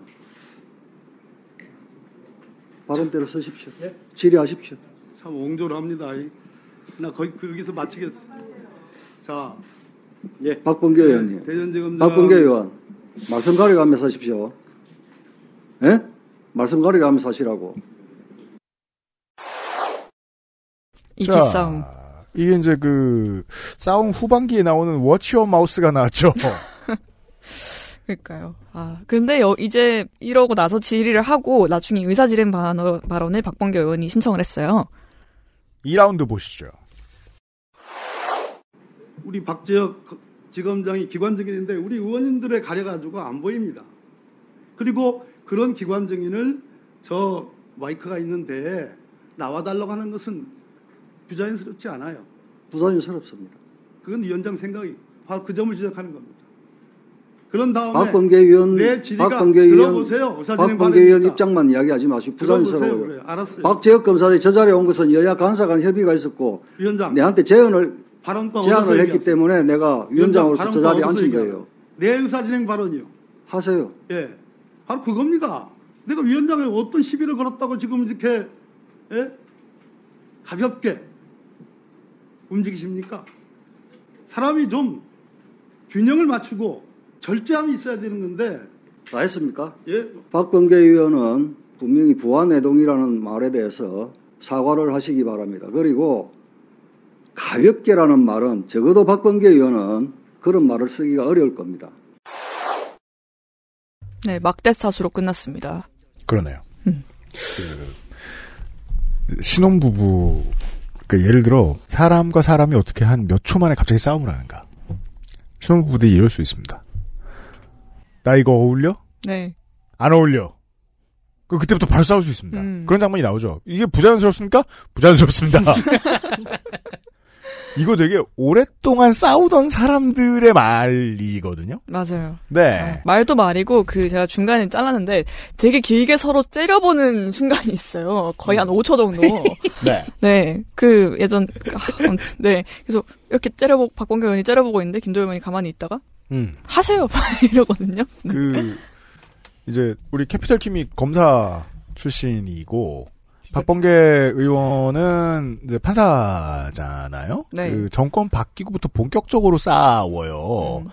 발언대로 서십시오. 질의하십시오. 참 옹졸합니다. 나 거기 거기서 마치겠어. 자, 예. 박범계 의원님. 대전지검장 박범계 의원. 말씀 가려가면서 하십시오. 예? 말씀 가려가면서 하시라고. 이기 자, 싸움. 이게 이제 그 싸움 후반기에 나오는 워치어 마우스가 나왔죠. 그러니까요. 아, 근데 여- 이제 이러고 나서 질의를 하고 나중에 의사진행 발언- 발언을 박범계 의원이 신청을 했어요. 2라운드 보시죠. 우리 박재혁 지검장이 기관 증인인데 우리 의원님들에 가려가지고 안 보입니다. 그리고 그런 기관 증인을 저 마이크가 있는데 나와달라고 하는 것은 부자연스럽지 않아요. 부자연스럽습니다. 그건 위원장 생각이 바로 그 점을 지적하는 겁니다. 그런 다음에 박범계 의원, 내 질의가 박범계 의원, 박범계 의원. 입장만 이야기하지 마시고. 알았어요. 박재혁 검사들이 저 자리에 온 것은 여야 간사 간 협의가 있었고 위원장 내한테 발언권 제안을 했기 얘기하세요. 때문에 내가 위원장으로서 저 자리에 앉힌 얘기하세요. 거예요. 내 의사 진행 발언이요. 하세요. 예. 바로 그겁니다. 내가 위원장에 어떤 시비를 걸었다고 지금 이렇게, 예? 가볍게 움직이십니까? 사람이 좀 균형을 맞추고 절제함이 있어야 되는 건데, 다 했습니까? 예? 박범계 의원은 분명히 부안해동이라는 말에 대해서 사과를 하시기 바랍니다. 그리고 가볍게라는 말은 적어도 박범계 의원은 그런 말을 쓰기가 어려울 겁니다. 네, 막대 사수로 끝났습니다. 그러네요. 음. 그 신혼부부, 그 예를 들어, 사람과 사람이 어떻게 한 몇 초 만에 갑자기 싸움을 하는가. 신혼부부들이 이럴 수 있습니다. 나 이거 어울려? 네. 안 어울려. 그 그때부터 바로 싸울 수 있습니다. 음. 그런 장면이 나오죠. 이게 부자연스럽습니까? 부자연스럽습니다. 이거 되게 오랫동안 싸우던 사람들의 말이거든요. 맞아요. 네. 말도 말이고 그 제가 중간에 잘랐는데 되게 길게 서로 째려보는 순간이 있어요. 거의 한 5초 정도. 네. 네. 그 예전 아, 아무튼 네. 그래서 이렇게 째려보고 박범계 의원이 째려보고 있는데 김도현 의원이 가만히 있다가 음. 하세요 이러거든요. 그 이제 우리 캐피털 킴이 검사 출신이고 박범계 의원은 이제 판사잖아요. 네. 그 정권 바뀌고부터 본격적으로 싸워요.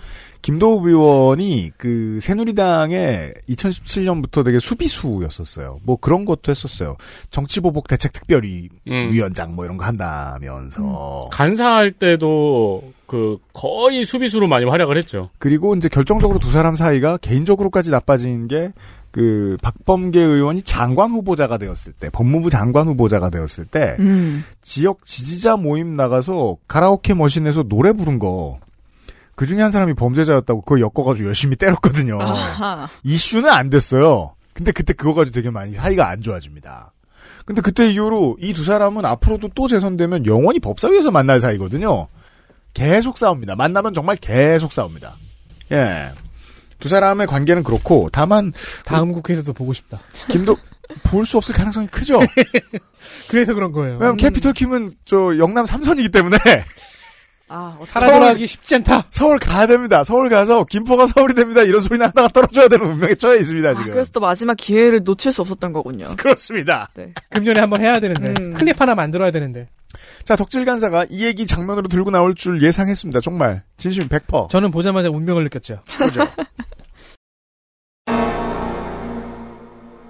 김도우 의원이 그 새누리당의 2017년부터 되게 수비수였었어요. 뭐 그런 것도 했었어요. 정치보복 대책특별위 음. 위원장 뭐 이런 거 한다면서. 간사할 때도 그 거의 수비수로 많이 활약을 했죠. 그리고 이제 결정적으로 두 사람 사이가 개인적으로까지 나빠진 게 그 박범계 의원이 장관 후보자가 되었을 때 법무부 장관 후보자가 되었을 때 음. 지역 지지자 모임 나가서 가라오케 머신에서 노래 부른 거. 그 중에 한 사람이 범죄자였다고 그거 엮어가지고 열심히 때렸거든요. 아하. 이슈는 안 됐어요. 근데 그때 그거 가지고 되게 많이 사이가 안 좋아집니다. 근데 그때 이후로 이 두 사람은 앞으로도 또 재선되면 영원히 법사위에서 만날 사이거든요. 계속 싸웁니다. 만나면 정말 계속 싸웁니다. 예. 두 사람의 관계는 그렇고 다만 다음 국회에서도 보고 싶다. 김도 볼 수 없을 가능성이 크죠. 그래서 그런 거예요. 왜냐면 캐피털 킴은 저 영남 삼선이기 때문에 아, 살아 돌아가기 쉽지 않다. 서울 가야 됩니다. 서울 가서 김포가 서울이 됩니다. 이런 소리 나다가 떨어져야 되는 운명에 처해 있습니다. 아, 지금. 그래서 또 마지막 기회를 놓칠 수 없었던 거군요. 그렇습니다. 네. 금년에 한번 해야 되는데 음. 클립 하나 만들어야 되는데. 자, 덕질 간사가 이 얘기 장면으로 들고 나올 줄 예상했습니다. 정말 진심 100%. 저는 보자마자 운명을 느꼈죠. 그죠?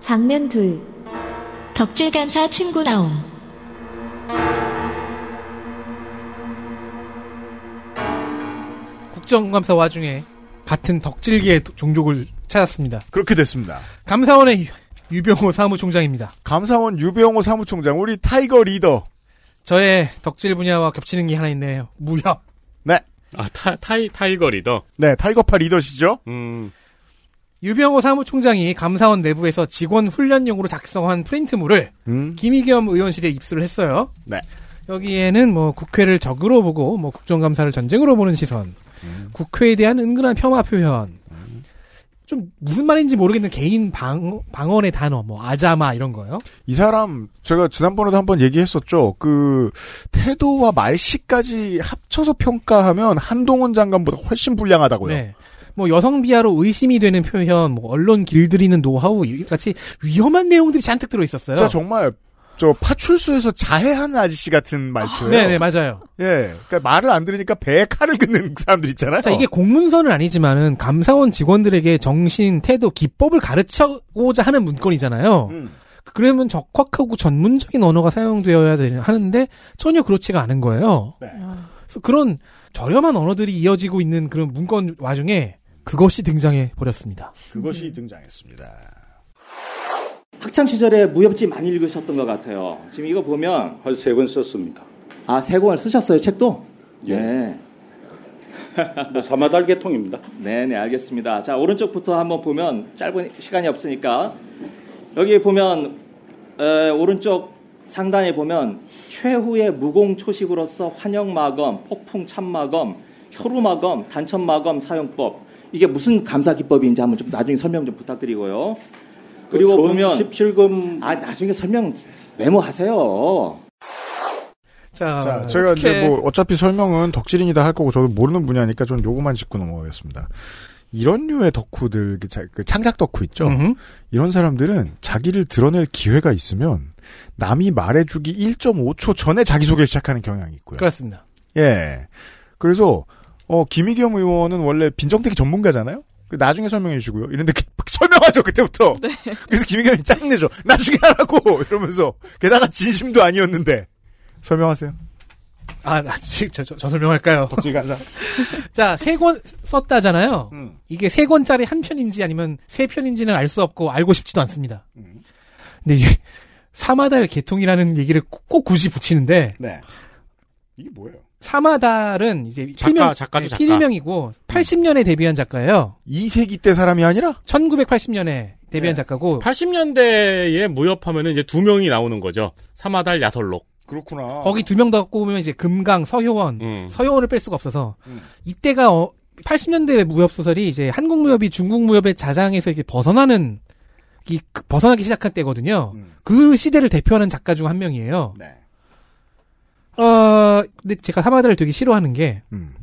장면 둘. 덕질 간사 친구 나옴. 국정감사 와중에 같은 덕질계의 도- 종족을 찾았습니다. 그렇게 됐습니다. 감사원의 유- 유병호 사무총장입니다. 감사원 유병호 사무총장, 우리 Tiger 리더. 저의 덕질 분야와 겹치는 게 하나 있네요. 무협. 네. 아, 타, 타이, Tiger 리더. 네, Tiger파 리더시죠? 음. 유병호 사무총장이 감사원 내부에서 직원 훈련용으로 작성한 프린트물을 음. 김희겸 의원실에 입수를 했어요. 네. 여기에는 뭐 국회를 적으로 보고 뭐 국정감사를 전쟁으로 보는 시선, 음. 국회에 대한 은근한 폄하 표현, 좀 무슨 말인지 모르겠는 개인 방, 방언의 단어, 뭐 아자마 이런 거요. 이 사람 제가 지난번에도 한번 얘기했었죠. 그 태도와 말씨까지 합쳐서 평가하면 한동훈 장관보다 훨씬 불량하다고요. 네. 뭐 여성 비하로 의심이 되는 표현, 뭐 언론 길들이는 노하우 이 같이 위험한 내용들이 잔뜩 들어 있었어요. 진짜 정말 저 파출소에서 자해하는 아저씨 같은 말투예요. 네네 맞아요. 예, 그러니까 말을 안 들으니까 배에 칼을 긋는 사람들 있잖아요. 자, 이게 공문서는 아니지만은 감사원 직원들에게 정신, 태도, 기법을 가르치고자 하는 문건이잖아요. 음. 그러면 적확하고 전문적인 언어가 사용되어야 되는 하는데 전혀 그렇지가 않은 거예요. 네. 그래서 그런 저렴한 언어들이 이어지고 있는 그런 문건 와중에 그것이 등장해 버렸습니다. 그것이 등장했습니다. 학창 시절에 무협지 많이 읽으셨던 것 같아요. 지금 이거 보면 한 세 권 썼습니다. 아 세 권을 쓰셨어요 책도? 예. 네. 뭐 사마달 계통입니다. 네 네 알겠습니다. 자 오른쪽부터 한번 보면 짧은 시간이 없으니까 여기 보면 에, 오른쪽 상단에 보면 최후의 무공초식으로서 환영마검, 폭풍 참마검, 혈우마검, 단천마검 사용법 이게 무슨 감사 기법인지 한번 좀 나중에 설명 좀 부탁드리고요. 그리고 그 보면 17금 아 나중에 설명 메모하세요. 자, 자, 제가 이제 뭐 어차피 설명은 덕질인이다 할 거고 저도 모르는 분야니까 전 요거만 짚고 넘어가겠습니다. 이런 류의 덕후들, 그, 자- 그 창작 덕후 있죠. 음흠. 이런 사람들은 자기를 드러낼 기회가 있으면 남이 말해주기 1.5초 전에 자기 소개를 시작하는 경향이 있고요. 그렇습니다. 예. 그래서 어 김희겸 의원은 원래 빈정대기 전문가잖아요. 그 나중에 설명해 주시고요. 이런데 그- 막 설명하죠 그때부터. 그래서 김희겸이 짜증내죠. 나중에 하라고 이러면서 게다가 진심도 아니었는데 설명하세요. 아, 나 지- 저, 저, 저 설명할까요? 간사. 자, 세 권 썼다잖아요. 음. 이게 세 권짜리 한 편인지 아니면 세 편인지는 알 수 없고 알고 싶지도 않습니다. 음. 근데 이게 사마달 개통이라는 얘기를 꼭, 꼭 굳이 붙이는데 네. 이게 뭐예요? 사마달은 이제 작가, 필명, 작가죠, 네, 작가. 필명이고 80년에 데뷔한 작가예요. 2세기 때 사람이 아니라 1980년에 데뷔한 네. 작가고 80년대에 무협하면은 이제 두 명이 나오는 거죠. 사마달 야설록. 그렇구나. 거기 두 명더 꼽으면 이제 금강, 서효원, 음. 서효원을 뺄 수가 없어서 음. 이때가 어, 80년대 무협 소설이 이제 한국 무협이 중국 무협의 자장에서 이렇게 벗어나는 이 그- 벗어나기 시작한 때거든요. 음. 그 시대를 대표하는 작가 중 한 명이에요. 네. 어, 근데 제가 사마다를 되게 싫어하는 게 음.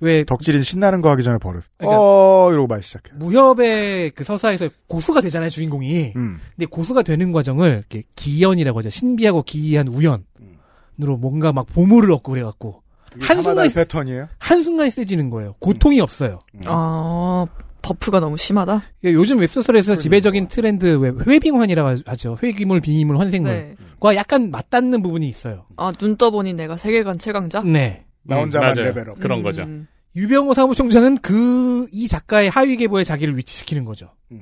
왜 덕질인 신나는 거 하기 전에 버릇. 그러니까- 어 이러고 말 시작해. 무협의 그 서사에서 고수가 되잖아요 주인공이. 음. 근데 고수가 되는 과정을 이렇게 기연이라고 하죠. 신비하고 기이한 우연으로 뭔가 막 보물을 얻고 그래갖고 한순간에 패턴이에요? 한순간에 세지는 거예요. 고통이 없어요. 아, buff가 너무 심하다. 예, 요즘 웹소설에서 지배적인 트렌드 왜 회빙환이라고 하죠. 회귀물, 빙의물, 환생물과 네. 약간 맞닿는 부분이 있어요. 아, 눈 떠보니 내가 세계관 최강자? 네. 나 혼자만 맞아요. 레벨업. 그런 음. 거죠. 유병호 사무총장은 그 이 작가의 하위 계보에 자기를 위치시키는 거죠. 음.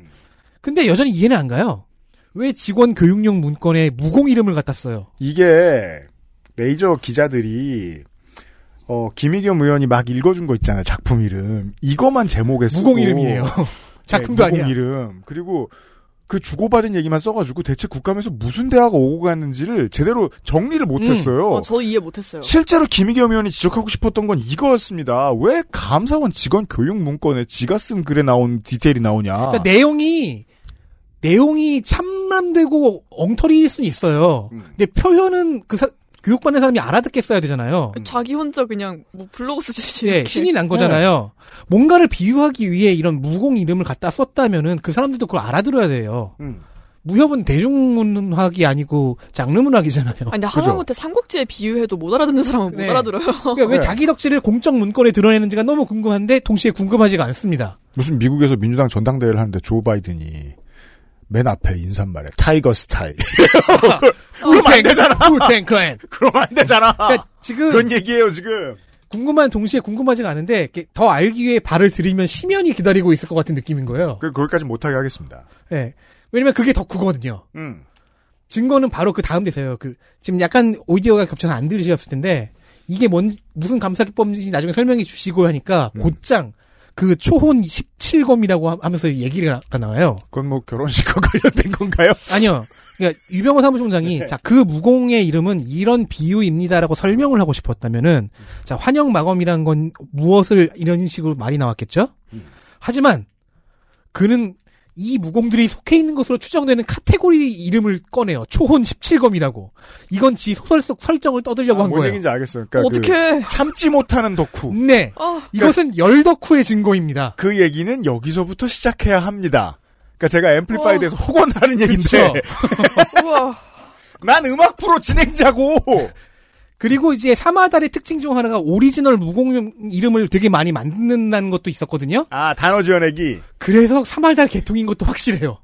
근데 여전히 이해는 안 가요. 왜 직원 교육용 문건에 무공 이름을 갖다 써요? 이게 메이저 기자들이 어 김희겸 의원이 막 읽어준 거 있잖아요 작품 이름 이거만 제목에 쓰고 무공 이름이에요. 작품도 네, 무공 아니야. 이름 그리고 그 주고받은 얘기만 써가지고 대체 국감에서 무슨 대화가 오고 갔는지를 제대로 정리를 못했어요. 어, 저 이해 못했어요. 실제로 김희겸 의원이 지적하고 싶었던 건 이거였습니다. 왜 감사원 직원 교육 문건에 지가 쓴 글에 나온 디테일이 나오냐? 그러니까 내용이 내용이 참남되고 엉터리일 수는 있어요. 음. 근데 표현은 그 사- 교육받는 사람이 알아듣게 써야 되잖아요. 자기 혼자 그냥 뭐 블로그 쓰듯이. 예. 신이 난 거잖아요. 뭔가를 비유하기 위해 이런 무공 이름을 갖다 썼다면은 그 사람들도 그걸 알아들어야 돼요. 음. 무협은 대중문학이 아니고 장르문학이잖아요. 아니, 근데 하다못해 삼국지에 비유해도 못 알아듣는 사람은 네. 못 알아들어요. 그러니까 왜 자기 덕질을 공적 문건에 드러내는지가 너무 궁금한데 동시에 궁금하지가 않습니다. 무슨 미국에서 민주당 전당대회를 하는데 조 바이든이 맨 앞에 인사말에 Tiger style. 그러면 안 되잖아. Wu-Tang Clan. 그러면 안 되잖아. 그러니까 지금 그런 얘기예요 지금. 궁금한 동시에 궁금하지가 않은데 더 알기 위해 발을 들이면 심연이 기다리고 있을 것 같은 느낌인 거예요. 그 거기까지 못하게 하겠습니다. 예. 왜냐면 그게 덕후거든요. 음. 증거는 바로 그 다음 대사예요. 그 지금 약간 오디오가 겹쳐서 안 들으셨을 텐데 이게 뭔 무슨 감사 기법인지 나중에 설명해 주시고 하니까 곧장 그 초혼 17검이라고 하면서 얘기가 나와요. 그건 뭐 결혼식과 관련된 건가요? 아니요. 그러니까 유병호 사무총장이 자그 무공의 이름은 이런 비유입니다라고 설명을 하고 싶었다면은 자 환영 마검이란 건 무엇을 이런 식으로 말이 나왔겠죠. 하지만 그는 이 무공들이 속해 있는 것으로 추정되는 카테고리 이름을 꺼내요. 초혼 17검이라고. 이건 지 소설 속 설정을 떠들려고 아, 한뭔 거예요. 얘기인지 알겠어요. 그러니까 어떡해. 그 참지 못하는 덕후. 네. 이것은 열 덕후의 증거입니다. 그 얘기는 여기서부터 시작해야 합니다. 그러니까 제가 앰플리파이드에서 혹언하는 얘긴데 그쵸. 우와. 난 음악 프로 진행자고. 그리고 이제 사마달의 특징 중 하나가 오리지널 무공 이름을 되게 많이 만든다는 것도 있었거든요. 아 단어 지어내기. 그래서 사마달 개통인 것도 확실해요.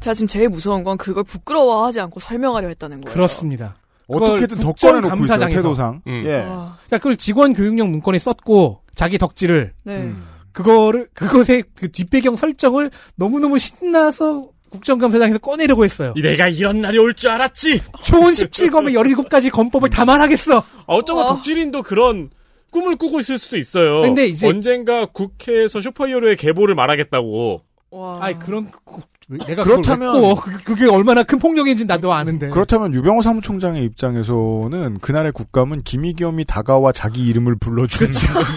제가 지금 제일 무서운 건 그걸 부끄러워하지 않고 설명하려 했다는 거예요. 그렇습니다. 어떻게든 덕권에 놓고 있어요. 태도상. 음. 예. 와, 그러니까 그걸 직원 교육용 문건에 썼고 자기 덕질을 네. 음. 그거를 그것의 그 뒷배경 설정을 너무너무 신나서 국정감사장에서 꺼내려고 했어요. 내가 이런 날이 올 줄 알았지. 초원 17검에 17가지 검법을 다 말하겠어. 어쩌면 어. 덕질인도 그런 꿈을 꾸고 있을 수도 있어요. 근데 이제- 언젠가 국회에서 슈퍼히어로의 계보를 말하겠다고. 와. 아이 그런 그- 내가 그렇다면- 그, 그게 얼마나 큰 폭력인지 나도 아는데. 그렇다면 유병호 사무총장의 입장에서는 그날의 국감은 김희겸이 다가와 자기 이름을 불러주는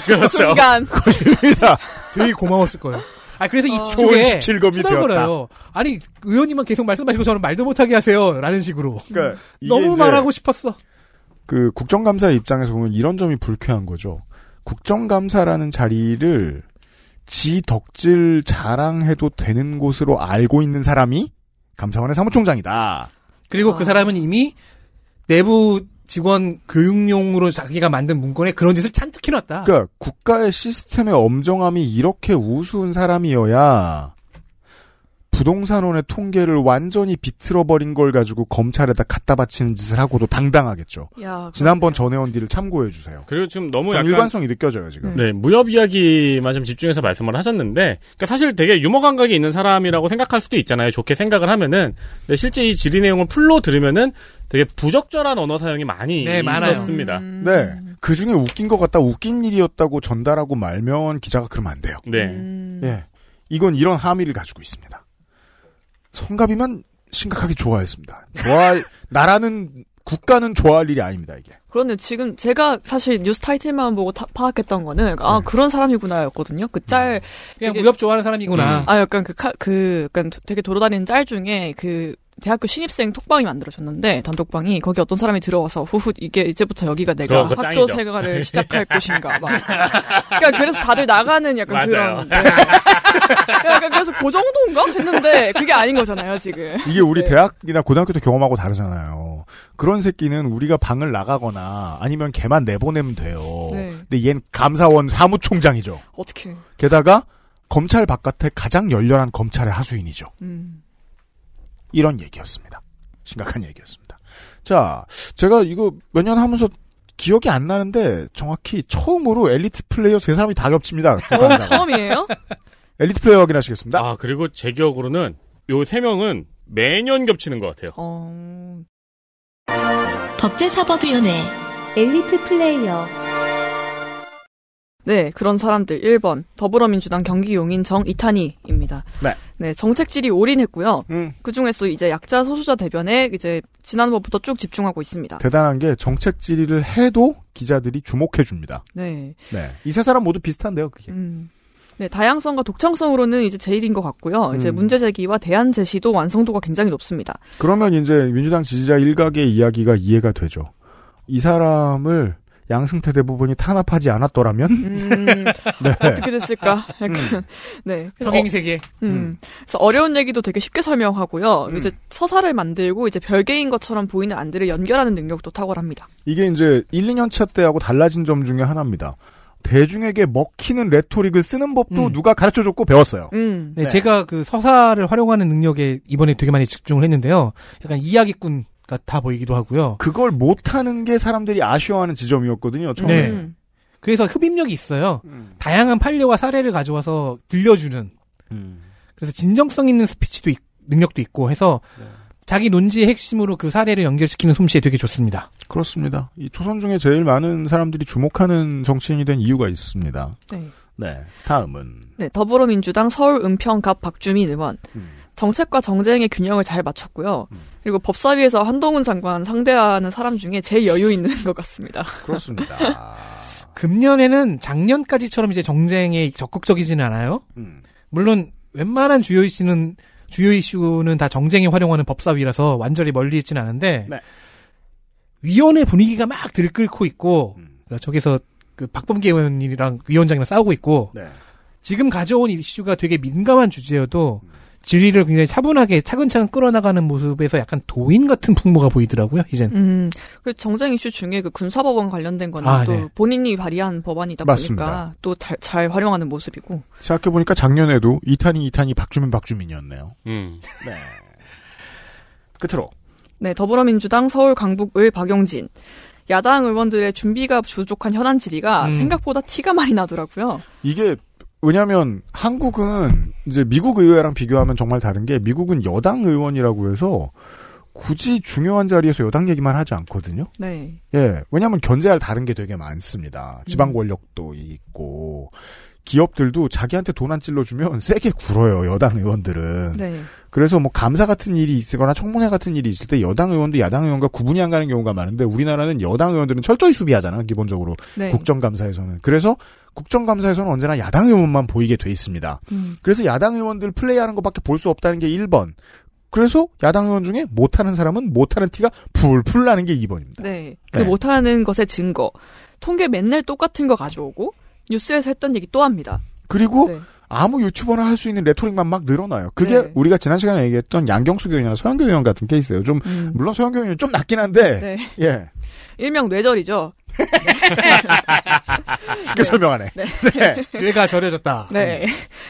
그렇죠. 순간 것입니다. 되게 고마웠을 거예요. 아 그래서 어. 이쪽에 좋은 17검이 투덜거려요. 아니 의원님만 계속 말씀하시고 저는 말도 못하게 하세요라는 식으로. 그러니까 이게 너무 말하고 싶었어. 그 국정감사의 입장에서 보면 이런 점이 불쾌한 거죠. 국정감사라는 자리를 지 덕질 자랑해도 되는 곳으로 알고 있는 사람이 감사원의 사무총장이다. 그리고 아. 그 사람은 이미 내부 직원 교육용으로 자기가 만든 문건에 그런 짓을 잔뜩 해놨다. 그러니까 국가의 시스템의 엄정함이 이렇게 우스운 사람이어야 부동산원의 통계를 완전히 비틀어버린 걸 가지고 검찰에다 갖다 바치는 짓을 하고도 당당하겠죠. 야, 지난번 전혜원 딜을 참고해 주세요. 그리고 지금 너무 좀 약간 일관성이 느껴져요 지금. 네, 무협 이야기만 좀 집중해서 말씀을 하셨는데, 그러니까 사실 되게 유머 감각이 있는 사람이라고 생각할 수도 있잖아요. 좋게 생각을 하면은. 근데 실제 이 질의 내용을 풀로 들으면은 되게 부적절한 언어 사용이 많이 네. 있었습니다. 음. 네. 그 중에 웃긴 것 같다, 웃긴 일이었다고 전달하고 말면 기자가 그러면 안 돼요. 네. 음. 예. 이건 이런 함의를 가지고 있습니다. 성갑이만 심각하게 좋아했습니다. 좋아할, 나라는, 국가는 좋아할 일이 아닙니다, 이게. 그런데 지금 제가 사실 뉴스 타이틀만 보고 타- 파악했던 거는 아 그런 사람이구나였거든요. 그 짤 그냥 되게- 무협 좋아하는 사람이구나. 아 약간 그카그 약간 되게 돌아다니는 짤 중에 그 대학교 신입생 톡방이 만들어졌는데 단톡방이 거기 어떤 사람이 들어와서 후후 이게 이제부터 여기가 내가 학교 짱이죠. 생활을 시작할 곳인가 막 그러니까 그래서 다들 나가는 약간 맞아요. 그런 네. 약간 그래서 그 정도인가 했는데 그게 아닌 거잖아요 지금 이게 우리 대학이나 고등학교 때 경험하고 다르잖아요. 그런 새끼는 우리가 방을 나가거나 아니면 걔만 내보내면 돼요. 네. 근데 얜 감사원 사무총장이죠. 어떻게 게다가 검찰 바깥에 가장 열렬한 검찰의 하수인이죠. 음. 이런 얘기였습니다. 심각한 얘기였습니다. 자, 제가 이거 몇 년 하면서 기억이 안 나는데 정확히 처음으로 엘리트 플레이어 세 사람이 다 겹칩니다. 어, 처음이에요? 엘리트 플레이어 확인하시겠습니다. 아, 그리고 제 기억으로는 요 세 명은 매년 겹치는 것 같아요. 어... 법제사법위원회 엘리트 플레이어 네, 그런 사람들 1번 더불어민주당 경기 용인 정 이탄희입니다. 네. 네, 정책질이 올인했고요. 음. 그 중에서 이제 약자 소수자 대변에 이제 지난번부터 쭉 집중하고 있습니다. 대단한 게 정책 질의를 해도 기자들이 주목해 줍니다. 네. 네. 이 세 사람 모두 비슷한데요, 그게. 음. 네, 다양성과 독창성으로는 이제 제일인 것 같고요. 이제 음. 문제 제기와 대안 제시도 완성도가 굉장히 높습니다. 그러면 이제 민주당 지지자 일각의 이야기가 이해가 되죠. 이 사람을 양승태 대부분이 탄압하지 않았더라면 음, 네. 어떻게 됐을까? 약간, 네. 그래서 평행 어- 세계. 음. 그래서 어려운 얘기도 되게 쉽게 설명하고요. 음. 이제 서사를 만들고 이제 별개인 것처럼 보이는 안들을 연결하는 능력도 탁월합니다. 이게 이제 1, 2년 차 때하고 달라진 점 중에 하나입니다. 대중에게 먹히는 레토릭을 쓰는 법도 음. 누가 가르쳐 줬고 배웠어요. 음. 네, 제가 그 서사를 활용하는 능력에 이번에 되게 많이 집중을 했는데요. 약간 이야기꾼 같아 보이기도 하고요. 그걸 못하는 게 사람들이 아쉬워하는 지점이었거든요. 처음에. 네. 그래서 흡입력이 있어요. 음. 다양한 판례와 사례를 가져와서 들려주는. 음. 그래서 진정성 있는 스피치도 있- 능력도 있고 해서 네. 자기 논지의 핵심으로 그 사례를 연결시키는 솜씨에 되게 좋습니다. 그렇습니다. 이 초선 중에 제일 많은 사람들이 주목하는 정치인이 된 이유가 있습니다. 네. 네. 다음은 네, 더불어민주당 서울 은평갑 박주민 의원. 음. 정책과 정쟁의 균형을 잘 맞췄고요. 그리고 법사위에서 한동훈 장관 상대하는 사람 중에 제일 여유 있는 것 같습니다. 그렇습니다. 금년에는 작년까지처럼 이제 정쟁에 적극적이지는 않아요. 음. 물론 웬만한 주요 이슈는 주요 이슈는 다 정쟁에 활용하는 법사위라서 완전히 멀리 있지는 않은데 네. 위원회 분위기가 막 들끓고 있고 음. 그러니까 저기서 그 박범계 의원이랑 위원장이랑 싸우고 있고 네. 지금 가져온 이슈가 되게 민감한 주제여도 질의를 굉장히 차분하게 차근차근 끌어나가는 모습에서 약간 도인 같은 풍모가 보이더라고요. 이젠. 음, 그 정쟁 이슈 중에 그 군사법원 관련된 거는 아, 또 네. 본인이 발의한 법안이다 맞습니다. 보니까 또 잘 활용하는 모습이고. 생각해보니까 작년에도 이탄이 이탄이 박주민 박주민이었네요. 음. 네. 끝으로. 네, 더불어민주당 서울 강북을 박용진. 야당 의원들의 준비가 부족한 현안 질의가 음. 생각보다 티가 많이 나더라고요. 이게 왜냐하면 한국은 이제 미국 의회랑 비교하면 정말 다른 게 미국은 여당 의원이라고 해서 굳이 중요한 자리에서 여당 얘기만 하지 않거든요. 네. 예, 왜냐하면 견제할 다른 게 되게 많습니다. 지방 권력도 있고 기업들도 자기한테 돈 안 찔러주면 세게 굴어요. 여당 의원들은. 네. 그래서 뭐 감사 같은 일이 있거나 청문회 같은 일이 있을 때 여당 의원도 야당 의원과 구분이 안 가는 경우가 많은데 우리나라는 여당 의원들은 철저히 수비하잖아요. 기본적으로 네. 국정감사에서는. 그래서 국정감사에서는 언제나 야당 의원만 보이게 돼 있습니다. 음. 그래서 야당 의원들 플레이하는 것밖에 볼 수 없다는 게 1번. 그래서 야당 의원 중에 못하는 사람은 못하는 티가 풀풀 나는 게 2번입니다. 네. 그 네. 못하는 것의 증거. 통계 맨날 똑같은 거 가져오고 뉴스에서 했던 얘기 또 합니다. 그리고 네. 아무 유튜버나 할 수 있는 레토릭만 막 늘어나요. 그게 네. 우리가 지난 시간에 얘기했던 양경수 의원이나 서영교 의원 같은 케이스예요. 좀 물론 서영교 의원이 좀 낫긴 한데 음. 네. 예 일명 뇌절이죠. 쉽게 설명하네. 네. 뇌가 절여졌다. 네.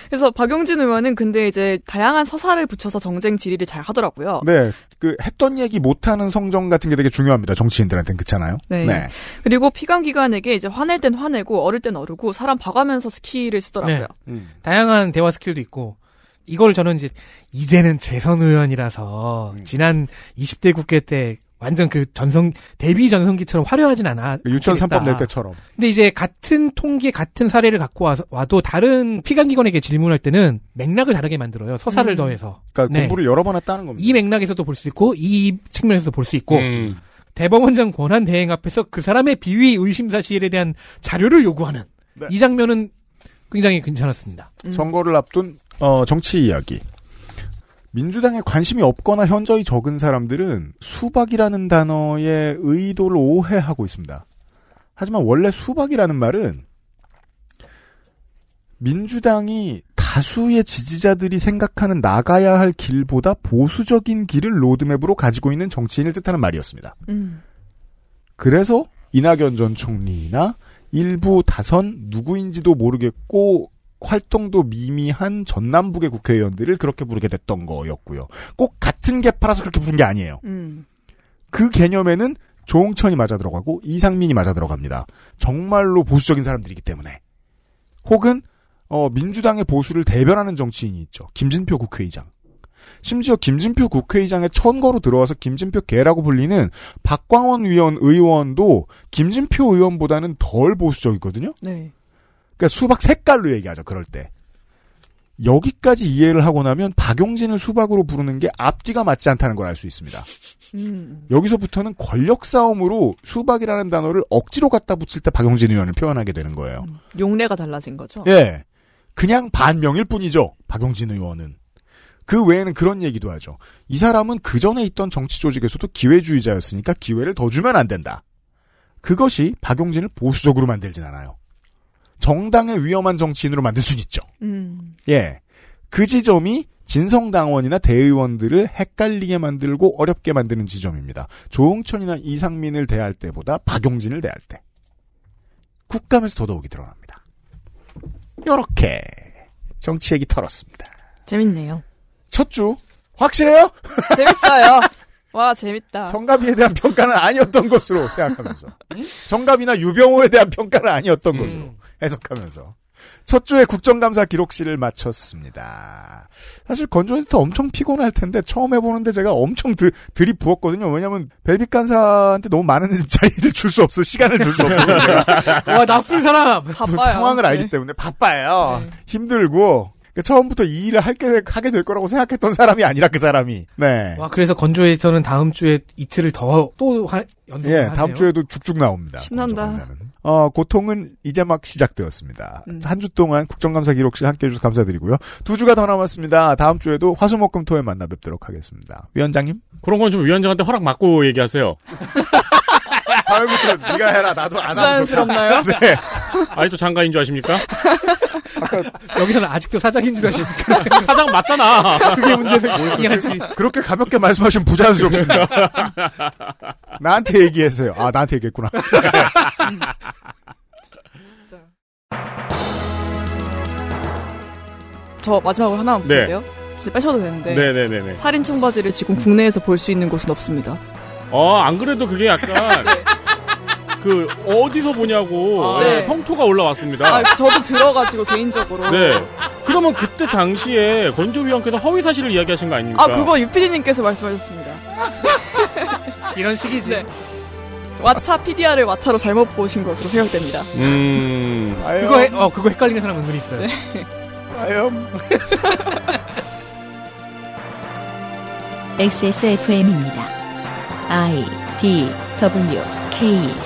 그래서 박용진 의원은 근데 이제 다양한 서사를 붙여서 정쟁 질의를 잘 하더라고요. 네, 그 했던 얘기 못하는 성정 같은 게 되게 중요합니다. 정치인들한테는 그렇잖아요. 네. 그리고 피감기관에게 이제 화낼 땐 화내고 어를 땐 어르고 사람 봐가면서 skill을 쓰더라고요. 네. 다양한 대화 skill도 있고 이걸 저는 이제 이제는 재선 의원이라서 지난 20대 국회 때 완전 그 전성 데뷔 전성기처럼 화려하진 않아. 유치원 3법 낼. 때처럼. 근데 이제 같은 통계 같은 사례를 갖고 와서 와도 다른 피감기관에게 질문할 때는 맥락을 다르게 만들어요. 서사를 음. 더해서. 그러니까 네. 공부를 여러 번 했다는 겁니다. 이 맥락에서도 볼 수 있고 이 측면에서도 볼 수 있고 음. 대법원장 권한 대행 앞에서 그 사람의 비위 의심 사실에 대한 자료를 요구하는 네. 이 장면은 굉장히 괜찮았습니다. 선거를 앞둔 어, 정치 이야기. 민주당에 관심이 없거나 현저히 적은 사람들은 수박이라는 단어의 의도를 오해하고 있습니다. 하지만 원래 수박이라는 말은 민주당이 다수의 지지자들이 생각하는 나가야 할 길보다 보수적인 길을 로드맵으로 가지고 있는 정치인을 뜻하는 말이었습니다. 음. 그래서 이낙연 전 총리나 일부 다선 누구인지도 모르겠고 활동도 미미한 전남북의 국회의원들을 그렇게 부르게 됐던 거였고요. 꼭 같은 개파라서 그렇게 부른 게 아니에요. 음. 그 개념에는 조홍천이 맞아 들어가고 이상민이 맞아 들어갑니다. 정말로 보수적인 사람들이기 때문에. 혹은 어, 민주당의 보수를 대변하는 정치인이 있죠. 김진표 국회의장. 심지어 김진표 국회의장의 천거로 들어와서 김진표 개라고 불리는 박광원 의원 의원도 김진표 의원보다는 덜 보수적이거든요. 네. 그러니까 수박 색깔로 얘기하죠. 그럴 때. 여기까지 이해를 하고 나면 박용진을 수박으로 부르는 게 앞뒤가 맞지 않다는 걸 알 수 있습니다. 음. 여기서부터는 권력 싸움으로 수박이라는 단어를 억지로 갖다 붙일 때 박용진 의원을 표현하게 되는 거예요. 용례가 달라진 거죠. 예. 그냥 반명일 뿐이죠. 박용진 의원은. 그 외에는 그런 얘기도 하죠. 이 사람은 그 전에 있던 정치 조직에서도 기회주의자였으니까 기회를 더 주면 안 된다. 그것이 박용진을 보수적으로 만들진 않아요. 정당의 위험한 정치인으로 만들 수는 있죠. 음. 예. 그 지점이 진성당원이나 대의원들을 헷갈리게 만들고 어렵게 만드는 지점입니다. 조홍천이나 이상민을 대할 때보다 박용진을 대할 때. 국감에서 더더욱이 드러납니다. 요렇게 정치 얘기 털었습니다. 재밌네요. 첫 주 확실해요? 재밌어요. 와, 재밌다. 정갑이에 대한 평가는 아니었던 것으로 생각하면서 정갑이나 유병호에 대한 평가는 아니었던 것으로 해석하면서 첫 주에 국정감사 기록실을 마쳤습니다. 사실 건조해서 엄청 피곤할 텐데 처음 해보는데 제가 엄청 드, 들이부었거든요. 왜냐하면 벨빅 간사한테 너무 많은 자리를 줄 수 없어 시간을 줄 수 없어. 와 나쁜 사람. 바빠요. 상황을 알기 네. 때문에 바빠요. 힘들고 그러니까 처음부터 이 일을 할게 하게 될 거라고 생각했던 사람이 아니라 그 사람이. 네. 와 그래서 건조에서는 다음 주에 이틀을 더 또 연속. 예, 다음 주에도 쭉쭉 나옵니다. 신난다. 어, 고통은 이제 막 시작되었습니다. 음. 한주 동안 국정감사 기록실 함께 해주셔서 감사드리고요. 두 주가 더 남았습니다. 다음 주에도 화수목금토에 만나 뵙도록 하겠습니다. 위원장님? 그런 건 좀 위원장한테 허락 받고 얘기하세요. 다음부터 네가 해라. 나도 안 하면 좋다. 부자연스럽나요? 네. 아직도 장가인 줄 아십니까? 여기서는 아직도 사장인 줄 아십니까? 사장 맞잖아. 그게 문제는 하지. 그렇게 가볍게 말씀하시면 부자연스럽습니다. 나한테 얘기했어요. 아, 나한테 얘기했구나. 저 마지막으로 하나만 네. 붙일게요. 진짜 빼셔도 되는데. 네네네네. 살인 청바지를 지금 국내에서 볼 수 있는 곳은 없습니다. 어, 안 그래도 그게 약간, 그, 어디서 보냐고, 아, 네. 예, 성토가 올라왔습니다. 아, 저도 들어가지고 개인적으로. 네. 그러면 그때 당시에 건조위원께서 허위 사실을 이야기하신 거 아닙니까? 아, 그거 유피디님께서 말씀하셨습니다. 이런 식이지. 네. 왓챠 PDR을 왓챠로 잘못 보신 것으로 생각됩니다. 음. 그거 해, 어 그거 헷갈리는 사람 은근히 있어요. 네. 아염. XSFM입니다. I D W K